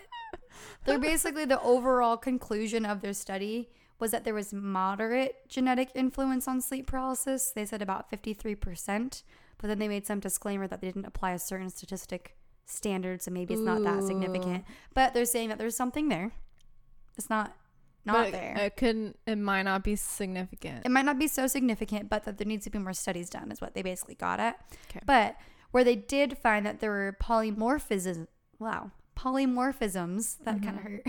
they're basically the overall conclusion of their study was that there was moderate genetic influence on sleep paralysis. They said about 53%, but then they made some disclaimer that they didn't apply a certain statistic standard, so maybe it's not that Ooh. significant. But they're saying that there's something there. It's not not but there. It couldn't. It might not be significant. It might not be so significant, but that there needs to be more studies done, is what they basically got at. 'Kay. But where they did find that there were polymorphisms, wow, polymorphisms that kind of hurt,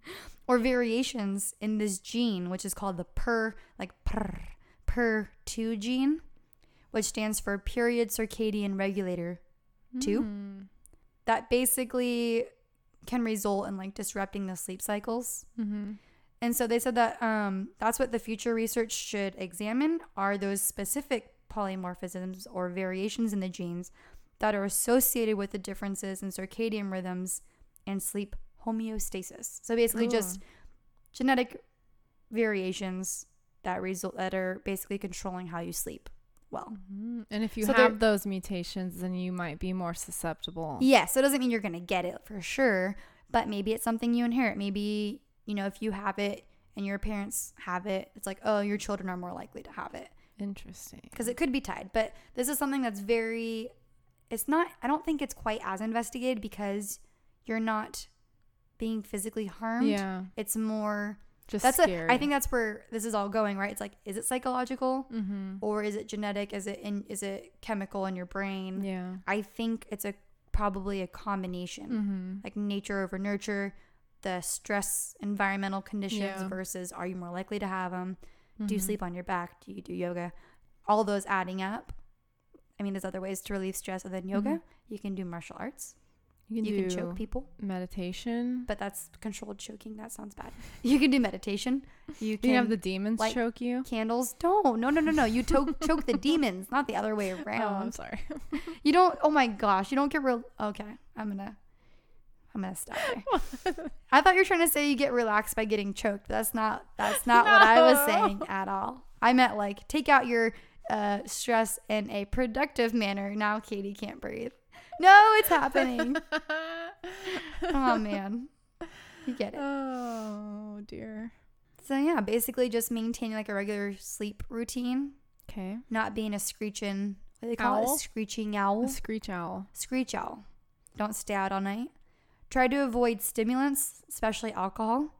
or variations in this gene, which is called the per, like per, per two gene, which stands for period circadian regulator two. Mm. That basically can result in like disrupting the sleep cycles. Mm-hmm. And so they said that um, that's what the future research should examine are those specific polymorphisms or variations in the genes that are associated with the differences in circadian rhythms and sleep homeostasis. So basically, just genetic variations that result that are basically controlling how you sleep. Well, Mhm. And if you So have those mutations, then you might be more susceptible. yeah. So it doesn't mean you're gonna get it for sure, but maybe it's something you inherit. Maybe you know if you have it and your parents have it, it's like oh your children are more likely to have it. Interesting. because it could be tied. But this is something that's very, it's not, I don't think it's quite as investigated because you're not being physically harmed. Yeah. It's more, Just that's scary. a, I think that's where this is all going, right? It's like, is it psychological Mm-hmm. or is it genetic? Is it in, is it chemical in your brain? Yeah. I think it's a probably a combination, Mm-hmm. like nature over nurture, the stress, environmental conditions Yeah. versus are you more likely to have them? Do you Mhm. sleep on your back? Do you do yoga? All those adding up. I mean, there's other ways to relieve stress other than yoga. Mhm. You can do martial arts. You can You do can choke people, meditation. but that's controlled choking. That sounds bad. You can do meditation. You You can can have the demons choke you. candles. Don't. no, no, no, no. You to- choke the demons, not the other way around. Oh, I'm sorry. you don't. Oh my gosh, you don't get real. Okay, I'm gonna. I'm gonna stop. I thought you were trying to say you get relaxed by getting choked. That's not. That's not what I was saying at all. I meant like take out your uh, stress in a productive manner. Now Katie can't breathe. No, it's happening. oh man, you get it. oh dear. So yeah, basically just maintaining like a regular sleep routine, Okay. not being a screeching. What do they call Owl? it? Screeching owl. A screech owl. Screech owl. Don't stay out all night. Try to avoid stimulants, especially alcohol.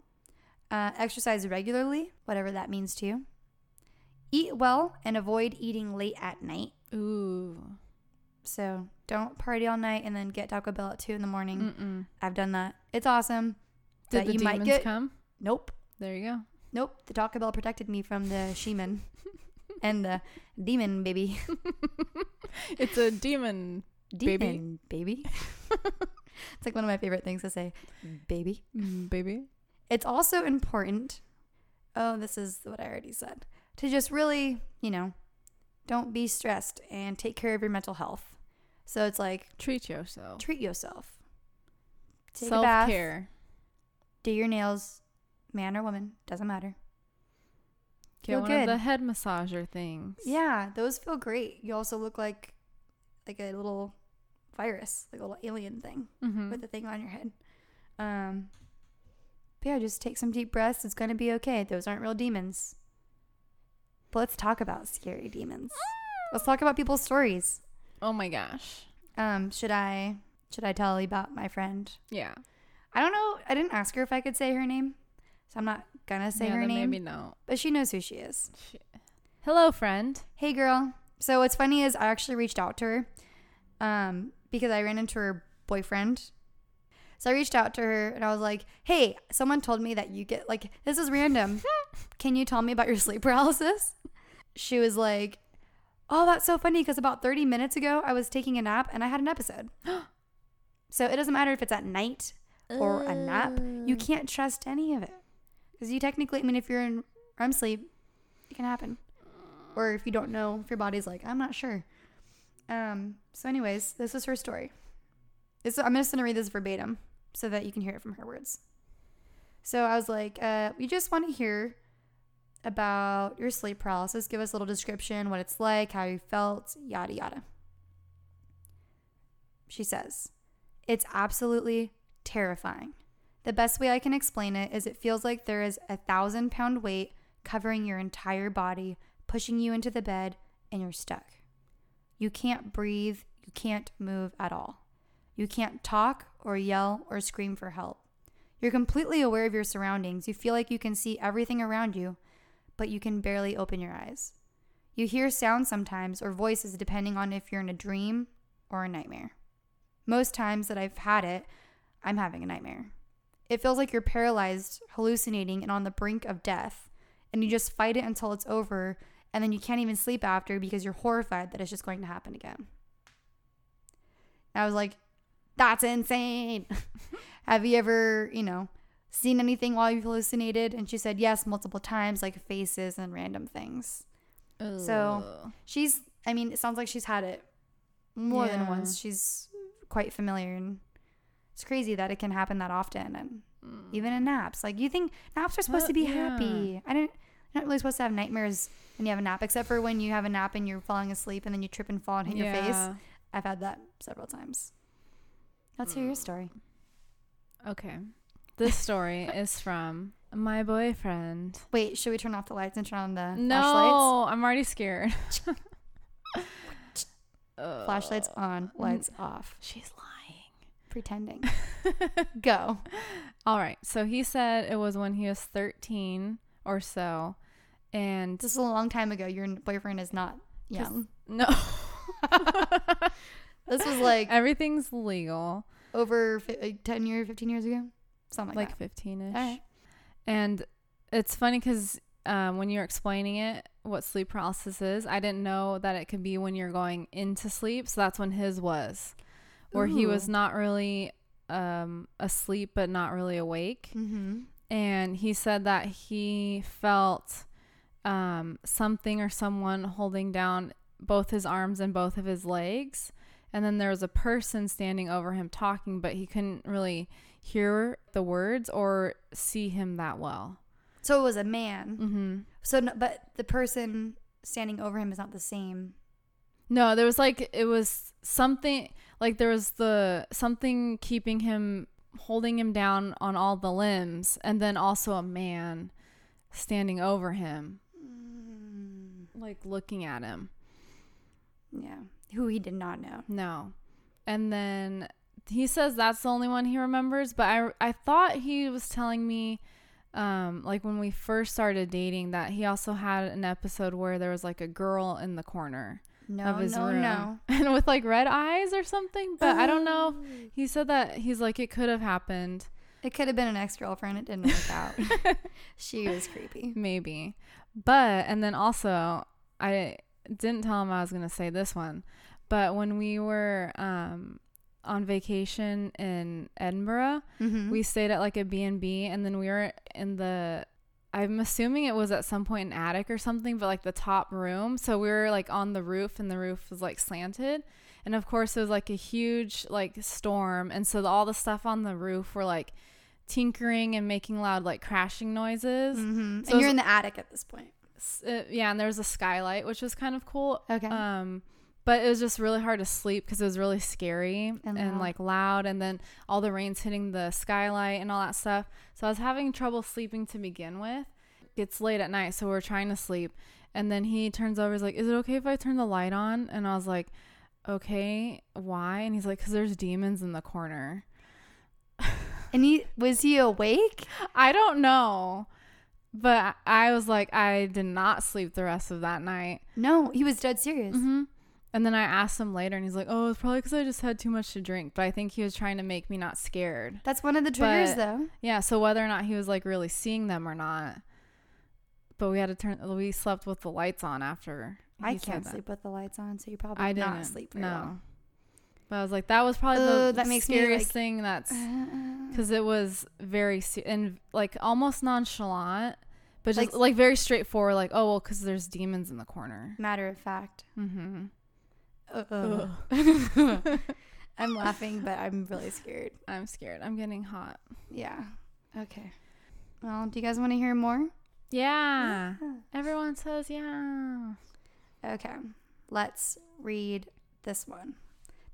Uh, exercise regularly, whatever that means to you. Eat well and avoid eating late at night. Ooh. So don't party all night and then get Taco Bell at two in the morning. Mm-mm. I've done that. It's awesome. Did That the you demons might get. come? Nope. There you go. Nope. The Taco Bell protected me from the Sheman and the demon baby. It's a demon, Baby. Demon baby. it's like one of my favorite things to say. Baby. mm, baby. It's also important. Oh, this is what I already said. To just really, you know, don't be stressed and take care of your mental health. So it's like Treat yourself. treat yourself. Take a Self bath. care. Do your nails, man or woman, doesn't matter. Get Feel one good. of the head massager things. Yeah, those feel great. You also look like like a little virus, like a little alien thing Mm-hmm. with a thing on your head. Um, but yeah, just take some deep breaths. It's gonna be okay. Those aren't real demons. But let's talk about scary demons. Let's talk about people's stories. Oh my gosh. Um, should I should I tell you about my friend? Yeah. I don't know. I didn't ask her if I could say her name, so I'm not gonna say yeah, her name. Maybe no. But she knows who she is. She- Hello, friend. Hey, girl. So what's funny is I actually reached out to her um, because I ran into her boyfriend. So I reached out to her and I was like, hey, someone told me that you get, like, this is random. Can you tell me about your sleep paralysis? She was like, oh, that's so funny because about 30 minutes ago, I was taking a nap and I had an episode. so it doesn't matter if it's at night or a nap. You can't trust any of it. Because you technically, I mean, if you're in REM sleep, it can happen. Or if you don't know, if your body's like, I'm not sure. Um. So, anyways, this is her story. This I'm just gonna read this verbatim so that you can hear it from her words. So I was like, uh, we just want to hear about your sleep paralysis. Give us a little description, what it's like, how you felt, yada yada. She says, it's absolutely terrifying. The best way I can explain it is it feels like there is a thousand pound weight covering your entire body, pushing you into the bed, and you're stuck. You can't breathe, you can't move at all. You can't talk or yell or scream for help. You're completely aware of your surroundings. You feel like you can see everything around you, but you can barely open your eyes. You hear sounds sometimes or voices depending on if you're in a dream or a nightmare. Most times that I've had it, I'm having a nightmare. It feels like you're paralyzed, hallucinating, and on the brink of death, and you just fight it until it's over, and then you can't even sleep after because you're horrified that it's just going to happen again. I was like, that's insane. Have you ever, you know, seen anything while you've hallucinated? And she said, yes, multiple times, like faces and random things. So she's, I mean, it sounds like she's had it more than once. She's quite familiar. And it's crazy that it can happen that often. And mm. even in naps, like you think naps are supposed Well, to be yeah. happy. I didn't, you're not really supposed to have nightmares when you have a nap, except for when you have a nap and you're falling asleep and then you trip and fall and hit your face. I've had that several times. Let's hear your story. Okay. This story is from my boyfriend. Wait, should we turn off the lights and turn on the No, flashlights? I'm already scared. Uh, Flashlights on, lights off. She's lying. Pretending. Go. All right. So he said it was when he was 13 or so. And This is a long time ago. Your boyfriend is not young. no, This was like everything's legal. over fi- like 10 years, 15 years ago? Something like, that. like 15 ish. All right. And it's funny because um, when you're explaining it, what sleep paralysis is, I didn't know that it could be when you're going into sleep. So that's when his was, where he was not really um, asleep, but not really awake. Mm-hmm. And he said that he felt um, something or someone holding down both his arms and both of his legs. And then there was a person standing over him talking, but he couldn't really hear the words or see him that well. So it was a man. hmm So, no, but the person standing over him is not the same. No, there was like it was something like there was the something keeping him holding him down on all the limbs, and then also a man standing over him, like looking at him. Yeah. Who he did not know. No, and then he says that's the only one he remembers. But I I thought he was telling me. Um, like when we first started dating, that he also had an episode where there was like a girl in the corner. No, of his no, room no. and with like red eyes or something but i don't know Oh. he said that he's like it could have happened It could have been an ex girlfriend. It didn't work out. she was creepy. maybe but and then also i didn't tell him i was going to say this one but when we were um on vacation in edinburgh Mm-hmm. we stayed at like a b&b and then we were in the i'm assuming it was at some point an attic or something but like the top room so we were like on the roof and the roof was like slanted and of course it was like a huge like storm and so the, all the stuff on the roof were like tinkering and making loud like crashing noises Mm-hmm. So and you're it's- in the attic at this point. Uh, yeah and there was a skylight which was kind of cool Okay. um but it was just really hard to sleep because it was really scary And and, like loud and then all the rain's hitting the skylight and all that stuff. So i was having trouble sleeping to begin with. It's late at night so we're trying to sleep and then he turns over he's like is it okay if i turn the light on? And i was like okay why? And he's like because there's demons in the corner. And he was he awake? i don't know But I was like, I did not sleep the rest of that night. No, he was dead serious. hmm And then I asked him later, and he's like, "Oh, it's probably because I just had too much to drink." But I think he was trying to make me not scared. That's one of the triggers, But- though. Yeah. So whether or not he was like really seeing them or not, but we had to turn. We slept with the lights on after. I can't sleep with the lights on, so you probably I not didn't sleep very No. well. But I was like, that was probably the that makes scariest like- thing. That's Uh, because it was very se- and like almost nonchalant, but just Like- like, very straightforward. Like, oh well, because there's demons in the corner. matter of fact. Mm-hmm. Uh, I'm laughing, but I'm really scared. I'm scared. I'm getting hot. Yeah. Okay. Well, do you guys want to hear more? Yeah. Everyone says yeah. Okay. Let's read this one.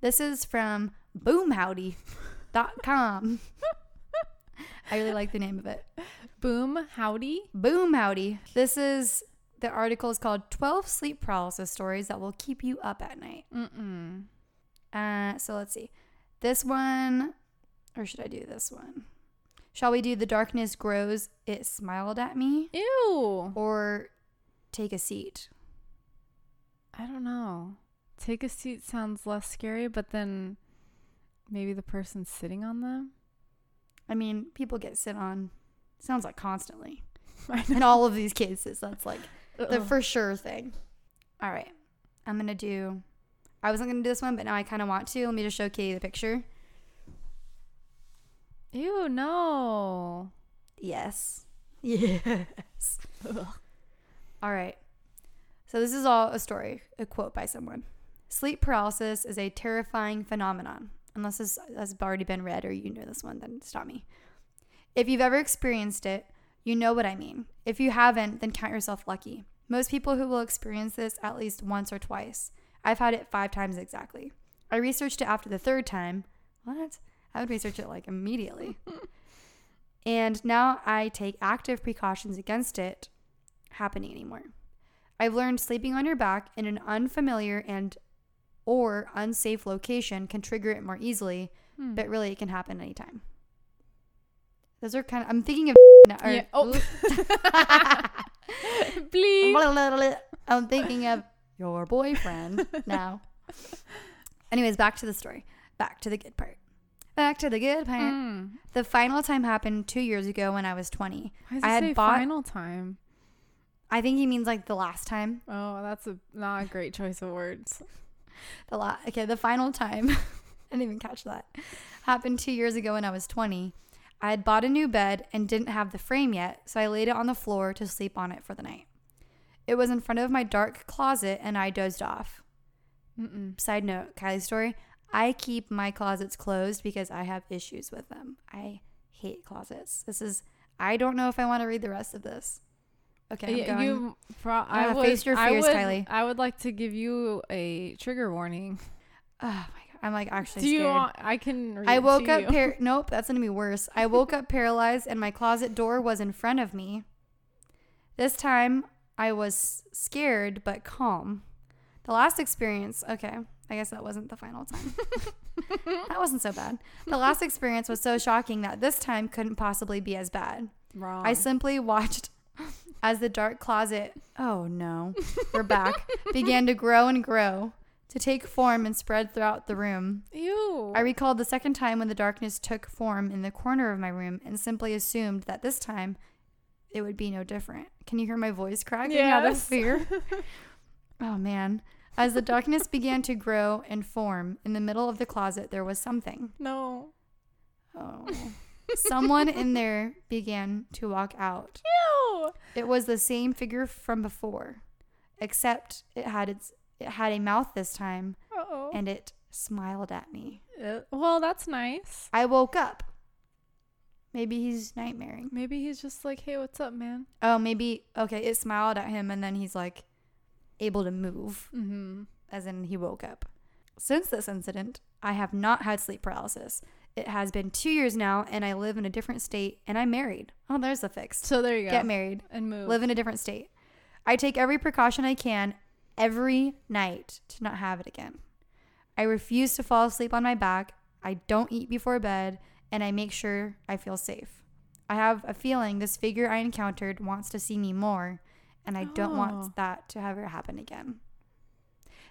This is from boomhowdy.com. I really like the name of it. Boom, howdy. Boom Howdy. This is the article is called 12 sleep paralysis stories that will keep you up at night. Mm-mm. Uh, so let's see. This one, or should I do this one? Shall we do The Darkness Grows, It Smiled at Me, Ew. or Take a Seat? I don't know. Take a seat sounds less scary, but then maybe the person sitting on them. I mean, people get sit on, sounds like constantly. In all of these cases, that's like the for sure thing. All right. I'm going to do, I wasn't going to do this one, but now I kind of want to. Let me just show Katie the picture. Ew, no. Yes. Yes. All right. So this is all a story, a quote by someone. Sleep paralysis is a terrifying phenomenon. Unless this has already been read or you know this one, then stop me. If you've ever experienced it, you know what I mean. If you haven't, then count yourself lucky. Most people who will experience this at least once or twice. I've had it five times exactly. I researched it after the third time. What? I would research it like immediately. and now I take active precautions against it happening anymore. I've learned sleeping on your back in an unfamiliar and or unsafe location can trigger it more easily, Hmm. but really it can happen anytime. Those are kind of I'm thinking of or- Yeah. Oh. Please. I'm thinking of your boyfriend now. Anyways, back to the story. Back to the good part. Back to the good part. Mm. The final time happened two years ago when I was 20. Why does I had bought- final time? I think he means like the last time. Oh, that's a not a great choice of words. The la- okay, the final time. I didn't even catch that. Happened two years ago when I was 20. I had bought a new bed and didn't have the frame yet, so I laid it on the floor to sleep on it for the night. It was in front of my dark closet and I dozed off. Mm-mm. Side note, Kylie's story. I keep my closets closed because I have issues with them. I hate closets. This is. I don't know if I want to read the rest of this. Okay, Yeah, you pro- I Uh, would, face your I fears, would, Kylie. I would like to give you a trigger warning. oh my god, I'm like actually Do you scared. want? I can. Read I woke up. Par- nope, that's gonna be worse. I woke up paralyzed, and my closet door was in front of me. This time, I was scared but calm. The last experience, okay, I guess that wasn't the final time. that wasn't so bad. The last experience was so shocking that this time couldn't possibly be as bad. Wrong. I simply watched as the dark closet, oh no, we're back, began to grow and grow, to take form and spread throughout the room. Ew. I recalled the second time when the darkness took form in the corner of my room and simply assumed that this time it would be no different. Can you hear my voice cracking out of fear? oh man. As the darkness began to grow and form in the middle of the closet, there was something. no. Oh. Someone in there began to walk out. Ew. It was the same figure from before, except it had its it had a mouth this time Uh-oh. and it smiled at me. Uh, well, that's nice. I woke up. Maybe he's nightmaring. Maybe he's just like, hey, what's up, man? Oh, maybe okay, it smiled at him and then he's like able to move Mm-hmm. as in he woke up. Since this incident, I have not had sleep paralysis. It has been 2 years now and I live in a different state and I'm married. Oh, there's the fix. So there you go. Get married. and move. live in a different state. I take every precaution I can every night to not have it again. I refuse to fall asleep on my back. I don't eat before bed, and I make sure I feel safe. I have a feeling this figure I encountered wants to see me more, and I don't Oh. want that to ever happen again.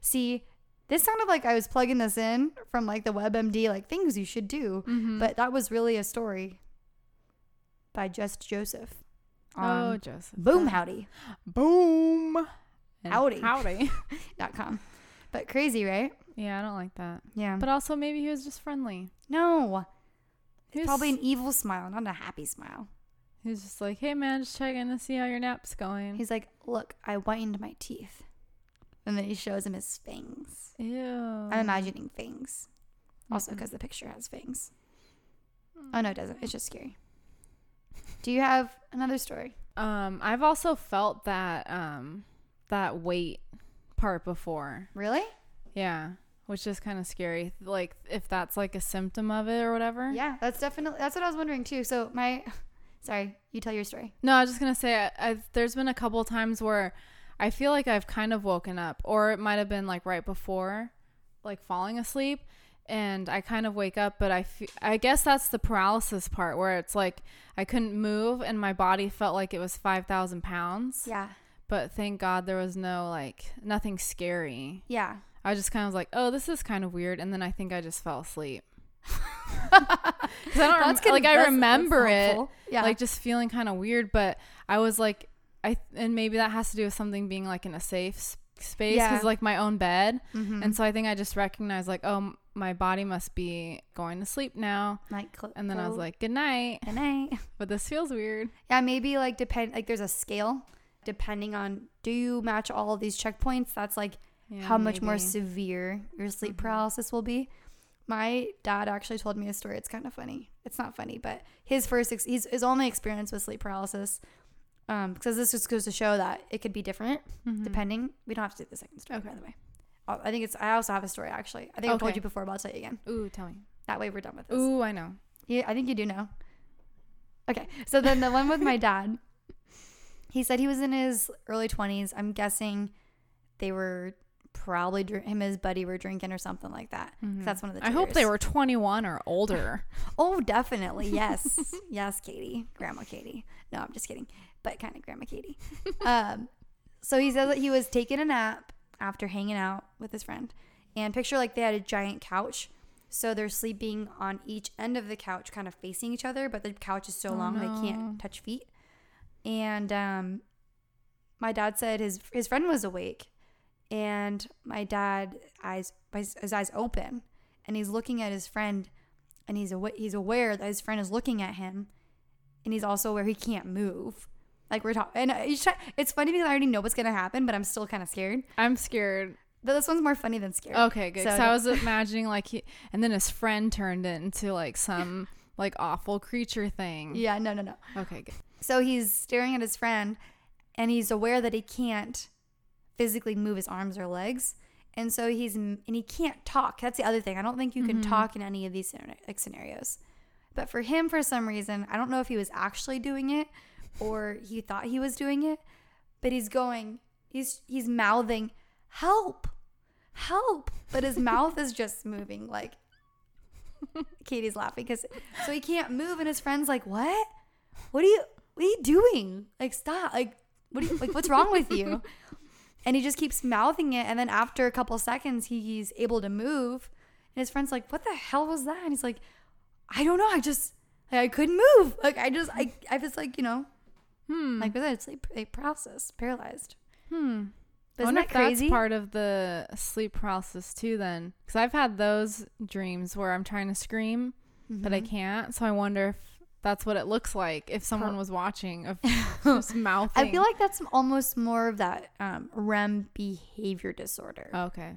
See, this sounded like I was plugging this in from like the WebMD, like things you should do, Mhm. but that was really a story by Just Joseph. oh, Joseph. Boom Howdy. Boom. Howdy. Howdy. dot com. But crazy, right? yeah, I don't like that. Yeah. But also, maybe he was just friendly. no, He it's was, probably an evil smile, not a happy smile. he was just like, hey, man, just checking to see how your nap's going. He's like, "Look, I whitened my teeth," and then he shows him his fangs. Ew. I'm imagining fangs, also because the picture has fangs. Oh no, it doesn't. It's just scary. Do you have another story? Um, I've also felt that um that weight part before. Really? Yeah, which is kind of scary. Like if that's like a symptom of it or whatever. Yeah, that's definitely that's what I was wondering too. So my, sorry, you tell your story. No, I was just gonna say I, I've there's been a couple times where I feel like I've kind of woken up, or it might have been like right before, like falling asleep, and I kind of wake up, but I fe- I guess that's the paralysis part where it's like I couldn't move and my body felt like it was five thousand pounds. Yeah, But thank God there was no like nothing scary. yeah. I just kind of was like, oh, this is kind of weird, and then I think I just fell asleep. 'Cause I don't rem- good- like I remember it. Yeah, like just feeling kind of weird but i was like i and maybe that has to do with something being like in a safe s- space Yeah. because like my own bed Mhm. and so i think i just recognized like oh m- my body must be going to sleep now like, cl- and then i was like good night good night. but this feels weird Yeah, maybe like depend like there's a scale depending on do you match all of these checkpoints? That's like yeah, how much more severe your sleep Mhm. paralysis will be. My dad actually told me a story. It's kind of funny. It's not funny, but his first ex- his, his only experience with sleep paralysis um because this just goes to show that it could be different Mhm. depending. We don't have to do the second story Okay. by the way. Oh, I think it's I also have a story actually. I think I've told you before, but I'll tell you again. ooh tell me That way we're done with this. ooh i know Yeah, I think you do know. Okay, so then the one with my dad, he said he was in his early 20s. I'm guessing they were probably, dr- him and his buddy were drinking or something like that. Mhm. That's one of the i hope they were 21 or older Oh, definitely. Yes. yes, Katie. Grandma Katie. No, I'm just kidding. But kind of Grandma Katie. um, so he says that he was taking a nap after hanging out with his friend. And picture like they had a giant couch. So they're sleeping on each end of the couch, kind of facing each other, but the couch is so Oh, long they can't touch feet. And um, my dad said his his friend was awake, and my dad eyes his, eyes open, and he's looking at his friend, and he's awa- he's aware that his friend is looking at him, and he's also aware he can't move. Like we're talking, and he's try- it's funny because I already know what's gonna happen, but I'm still kind of scared. i'm scared But this one's more funny than scary. Okay, good. So So, I was imagining like he, and then his friend turned it into like some like awful creature thing. Yeah, no, no, no. Okay, good. So he's staring at his friend and he's aware that he can't physically move his arms or legs. And so he's, and he can't talk. That's the other thing. I don't think you can Mhm. talk in any of these like scenarios. But for him, for some reason, I don't know if he was actually doing it or he thought he was doing it, but he's going, he's, he's mouthing, help, help. But his mouth is just moving like, Katie's laughing because so he can't move, and his friend's like, "What? What are you? What are you doing? Like, stop! Like, what? You, like, what's wrong with you?" And he just keeps mouthing it, and then after a couple seconds, he's able to move, and his friend's like, "What the hell was that?" And he's like, "I don't know. I just like, I couldn't move. Like, I just I I was like, you know, Hmm. like it's like a process, paralyzed." hmm. But isn't wonder that if crazy? that's part of the sleep paralysis too. Then, because I've had those dreams where I'm trying to scream but I Mhm. can't. So I wonder if that's what it looks like if someone was watching of just mouthing. I feel like that's almost more of that um, REM behavior disorder. okay.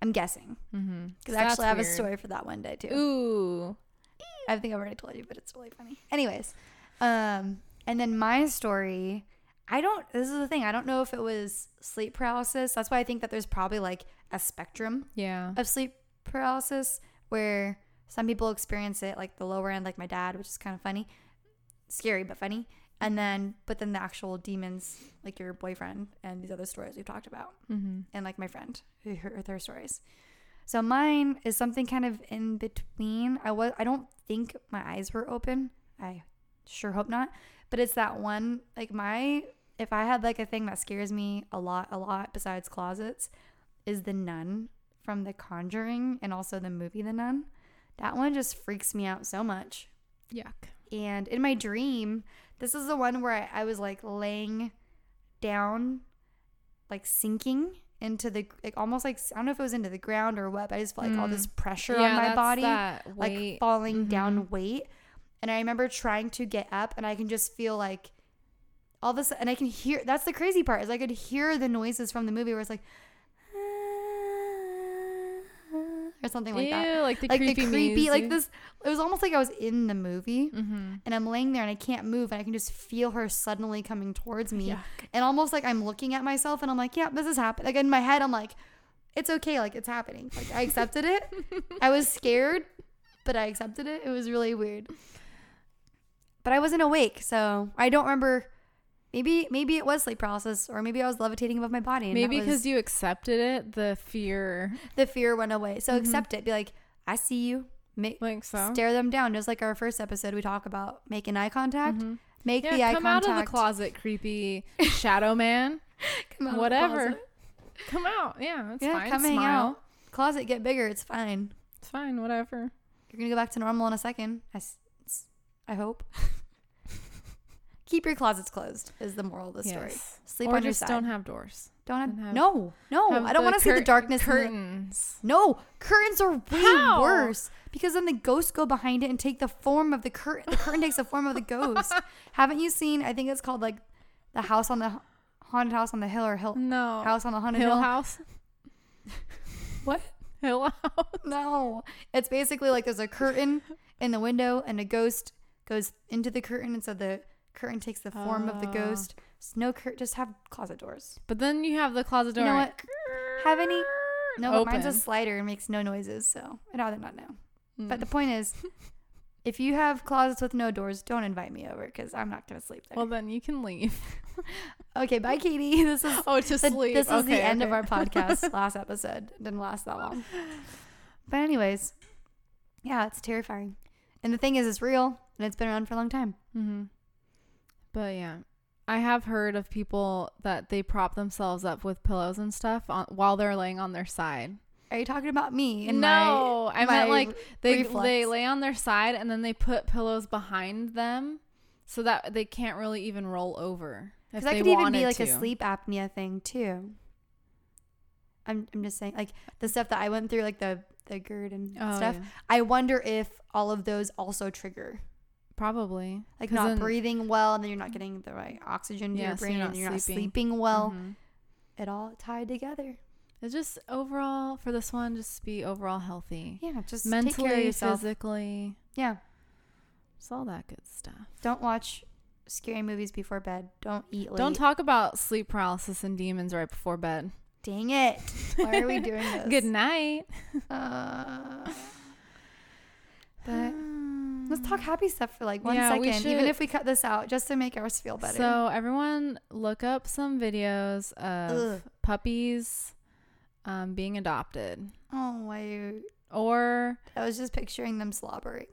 I'm guessing. Mm-hmm. Because I actually have a story for that one day too. Ooh. I think I've already told you, but it's really funny. Anyways, um, and then my story, I don't. This is the thing. I don't know if it was sleep paralysis. That's why I think that there's probably like a spectrum Yeah. of sleep paralysis where some people experience it like the lower end, like my dad, which is kind of funny, scary but funny. And then, but then the actual demons, like your boyfriend and these other stories we've talked about Mm-hmm. and like my friend who heard her stories. So mine is something kind of in between. I was I don't think my eyes were open. I sure hope not. But it's that one like my if I had like a thing that scares me a lot, a lot besides closets, is the nun from The Conjuring and also the movie The Nun. That one just freaks me out so much. Yuck. And in my dream, this is the one where I, I was like laying down, like sinking into the like almost like I don't know if it was into the ground or what, but I just felt like all this pressure on my body, like falling Mhm. down weight. And I remember trying to get up, and I can just feel like all this, and I can hear. That's the crazy part is I could hear the noises from the movie where it's like. Or something like Ew, that. like the like creepy, the creepy, like this. It was almost like I was in the movie, Mm-hmm. and I'm laying there and I can't move, and I can just feel her suddenly coming towards me, Yuck. and almost like I'm looking at myself, and I'm like, yeah, this is happening. Like in my head, I'm like, it's okay, like it's happening. Like I accepted it. I was scared, but I accepted it. It was really weird. But I wasn't awake, so I don't remember. Maybe maybe it was sleep paralysis, or maybe I was levitating above my body. And Maybe because you accepted it, the fear. the fear went away. So Mhm. accept it. Be like, I see you. Make Like so. stare them down, just like our first episode. We talk about making eye contact. Mhm. Make the eye come contact. out of the closet, creepy shadow man. Come out of the Whatever. closet. Come out. Yeah, it's Yeah, fine. come hang Smile. out. Closet get bigger. It's fine. It's fine. Whatever. You're gonna go back to normal in a second. I, s- s- I hope. Keep your closets closed is the moral of the story. Yes. Sleep or on your just side. don't have doors. Don't have, have- no, no. Have I don't want to see the darkness. in the- Curtains. no, curtains are way How? worse because then the ghosts go behind it and take the form of the curtain. The curtain takes the form of the ghost. Haven't you seen? I think it's called like the house on the haunted house on the hill or hill No. house on the haunted Hill hill. House. What? Hill House. No, it's basically like there's a curtain in the window and a ghost goes into the curtain, and so the curtain takes the form of the Oh. ghost. S- No cur- just have closet doors. But then you have the closet door. You know what? Have any? No, but mine's a Open. slider and makes no noises, so I'd rather not know. But the point is, if you have closets with no doors, don't invite me over because I'm not gonna sleep there. well, then you can leave. okay, bye, Katie. This is Oh, to the- sleep. this is the Okay, end of okay. our podcast. last episode didn't last that long. But anyways, yeah, it's terrifying. And the thing is, it's real and it's been around for a long time. Mm-hmm. But yeah, I have heard of people that they prop themselves up with pillows and stuff on, while they're laying on their side. Are you talking about me? and no, I my meant like they reflex? they lay on their side and then they put pillows behind them so that they can't really even roll over. Because that could even be like to. a sleep apnea thing too. I'm I'm just saying, like the stuff that I went through, like the the GERD and Oh, stuff. yeah. I wonder if all of those also trigger, Probably Like not then- breathing well, and then you're not getting the right oxygen to Yeah, your so brain, you're and not you're not sleeping. sleeping well. Mhm. It all tied together. It's just overall for this one, just be overall healthy, Yeah, just mentally, take care of yourself. physically, Yeah, it's all that good stuff. don't watch scary movies before bed. Don't eat late. Don't talk about sleep paralysis and demons right before bed. Dang it! Why are we doing this? Good night. Uh, but let's talk happy stuff for like one Yeah, second, even if we cut this out, just to make ours feel better. So everyone, look up some videos of Ugh. puppies um, being adopted, oh, I or I was just picturing them slobbering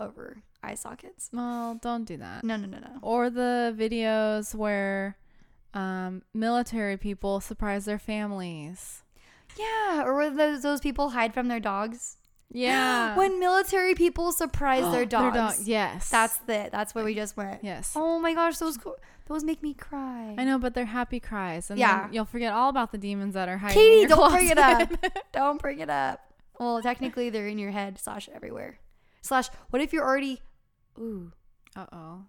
over eye sockets. well, don't do that. No, no, no, no. Or the videos where um, military people surprise their families. Yeah, or where those those people hide from their dogs. Yeah, when military people surprise their dogs. dog- yes, That's it. that's where we just went. yes. Oh my gosh, those co- those make me cry. I know, but they're happy cries, and Yeah. you'll forget all about the demons that are hiding. Katie, don't bring it up. Don't bring it up. Well, technically they're in your head slash everywhere. Slash, what if you're already Ooh. uh oh.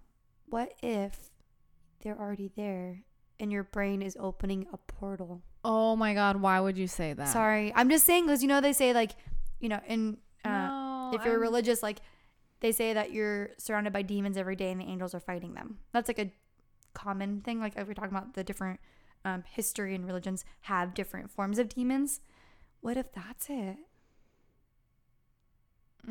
What if they're already there and your brain is opening a portal? Oh my God! Why would you say that? Sorry. I'm just saying cuz you know they say like, you know, in uh No, if you're I'm- religious like they say that you're surrounded by demons every day and the angels are fighting them. That's like a common thing like if we're talking about the different um, history and religions have different forms of demons. What if that's it?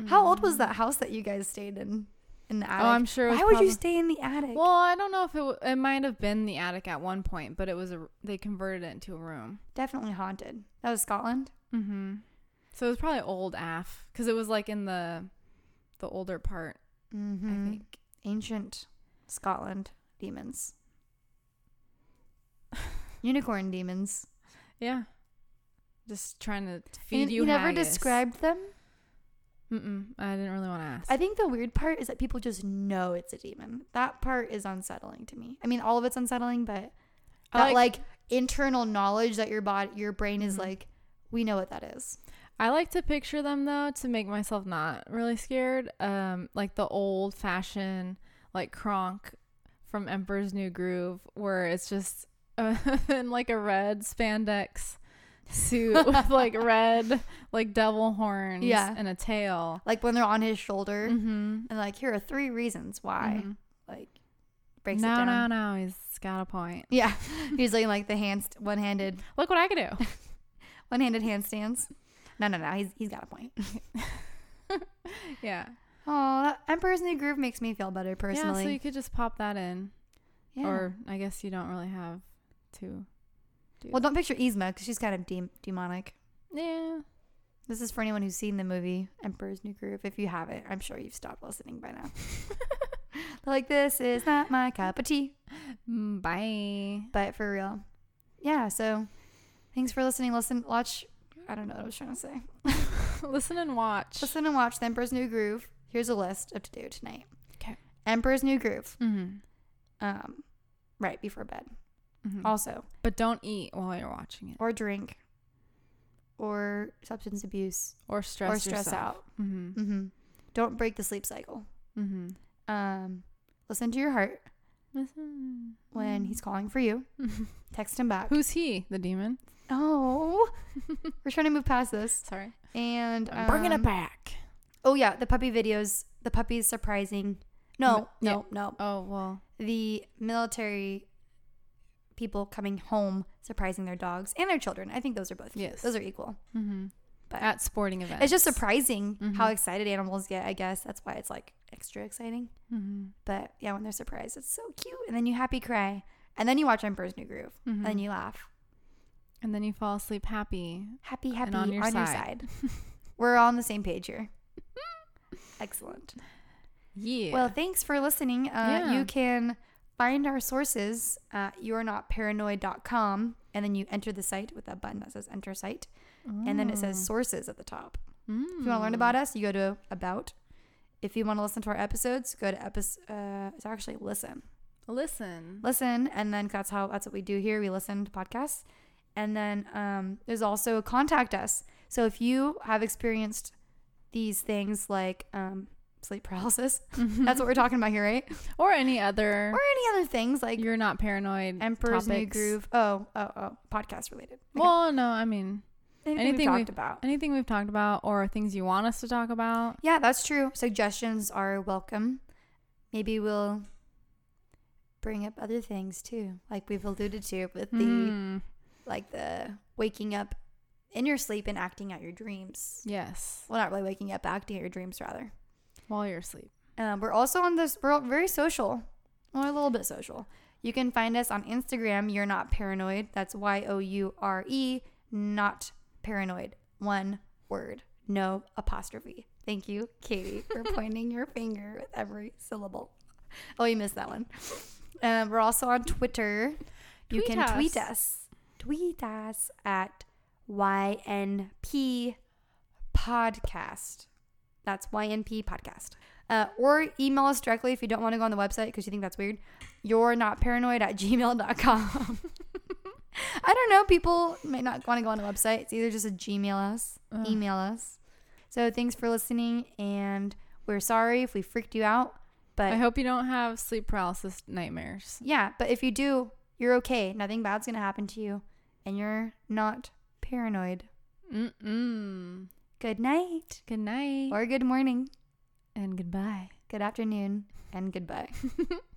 How old was Mm. that house that you guys stayed in in the attic? Oh, I'm sure. It was Why would you stay in the attic? Well, I don't know if it w- it might have been the attic at one point, but it was a they converted it into a room. Definitely haunted. That was Scotland. Mm-hmm. So it was probably old AF because it was like in the the older part. Mm-hmm. I think. Ancient. Scotland demons. Unicorn demons. Yeah. Just trying to And feed you. you never haggis. described them. Mm-mm. I didn't really want to ask. I think the weird part is that people just know it's a demon. That part is unsettling to me. I mean, all of it's unsettling, but that like- like, internal knowledge that your body, your brain is Mhm. like, we know what that is. I like to picture them though to make myself not really scared. Um, like the old fashioned like Kronk from Emperor's New Groove, where it's just uh, in like a red spandex suit with like red like devil horns Yeah. and a tail. Like when they're on his shoulder, Mm-hmm. and like, here are three reasons why. Like, breaks it No, down. no, no. No, he's got a point. Yeah, he's like like the hands, one-handed, Look what I can do. one-handed handstands. No, no, no. He's he's got a point. yeah. Oh, Emperor's New Groove makes me feel better personally. Yeah. So you could just pop that in, Yeah. or I guess you don't really have to. Do well, don't picture Yzma because she's kind of de- demonic. Yeah. This is for anyone who's seen the movie Emperor's New Groove. If you haven't, I'm sure you've stopped listening by now. like this is not my cup of tea, Mm, Bye. but for real, yeah. So, thanks for listening. Listen, watch. I don't know what I was trying to say. Listen and watch. Listen and watch The Emperor's New Groove. Here's a list of to do tonight. 'Kay. Emperor's New Groove. Mm-hmm. Um, right before bed. Mm-hmm. Also, But don't eat while you're watching it, or drink, or substance abuse, or stress or stress yourself. out. Mm-hmm. hmm Don't break the sleep cycle. Mm-hmm. Um, listen to your heart Listen. when he's calling for you. Text him back. Who's he? The demon. Oh, we're trying to move past this. Sorry. And I'm bringing it um, back. Oh yeah, the puppy videos. The puppies surprising. No, M- yeah. no, no. Oh well. The military people coming home surprising their dogs and their children. I think those are both. Yes. those are equal. Mm-hmm. But At sporting events. it's just surprising how Mhm. excited animals get. I guess that's why it's like extra exciting. Mm-hmm. But yeah, when they're surprised, it's so cute. And then you happy cry, and then you watch Emperor's New Groove, Mhm. and then you laugh. And then you fall asleep happy. Happy, happy on on your your, side. side. We're all on the same page here. Excellent. Yeah. Well, thanks for listening. Uh, Yeah. You can find our sources at you'renotparanoid.com, and then you enter the site with that button that says enter site, and then it says sources at the top. If you want to learn about us, you go to about. If you want to listen to our episodes, go to episode. Uh, it's actually listen, listen. listen, and then that's how that's what we do here. We listen to podcasts, and then um, there's also contact us. So if you have experienced these things like um, sleep paralysis, that's what we're talking about here, right? or any other. Or any other things like you're not paranoid. Emperor's New. Groove. Oh, oh, oh, podcast related. Okay. Well, no, I mean anything, anything we we- talked about. anything we've talked about or things you want us to talk about. Yeah, that's true. Suggestions are welcome. Maybe we'll bring up other things too, like we've alluded to with the Mm, like the waking up in your sleep and acting out your dreams. yes, Well, not really waking up, acting out your dreams rather. while you're asleep. Um, we're also on this. We're very social. Well, a little bit social. You can find us on Instagram. You're not paranoid. That's Y O U R E. Not paranoid. One word. No apostrophe. Thank you, Katie, for pointing your finger with every syllable. Oh, you missed that one. Um, we're also on Twitter. You Tweet can tweet us. Tweet us at YNP podcast. That's YNP podcast. Uh, or email us directly if you don't want to go on the website because you think that's weird. You're not paranoid at gmail.com. I don't know. People may not want to go on the website. It's either just a Gmail us, Ugh. email us. So thanks for listening. And we're sorry if we freaked you out. But I hope you don't have sleep paralysis nightmares. yeah, but if you do, you're okay. Nothing bad's going to happen to you. And you're not paranoid. Mm-mm. Good night Good night or good morning, and goodbye. good afternoon, and goodbye.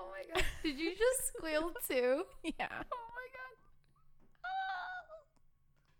Oh my god. Did you just squeal too? Yeah. Oh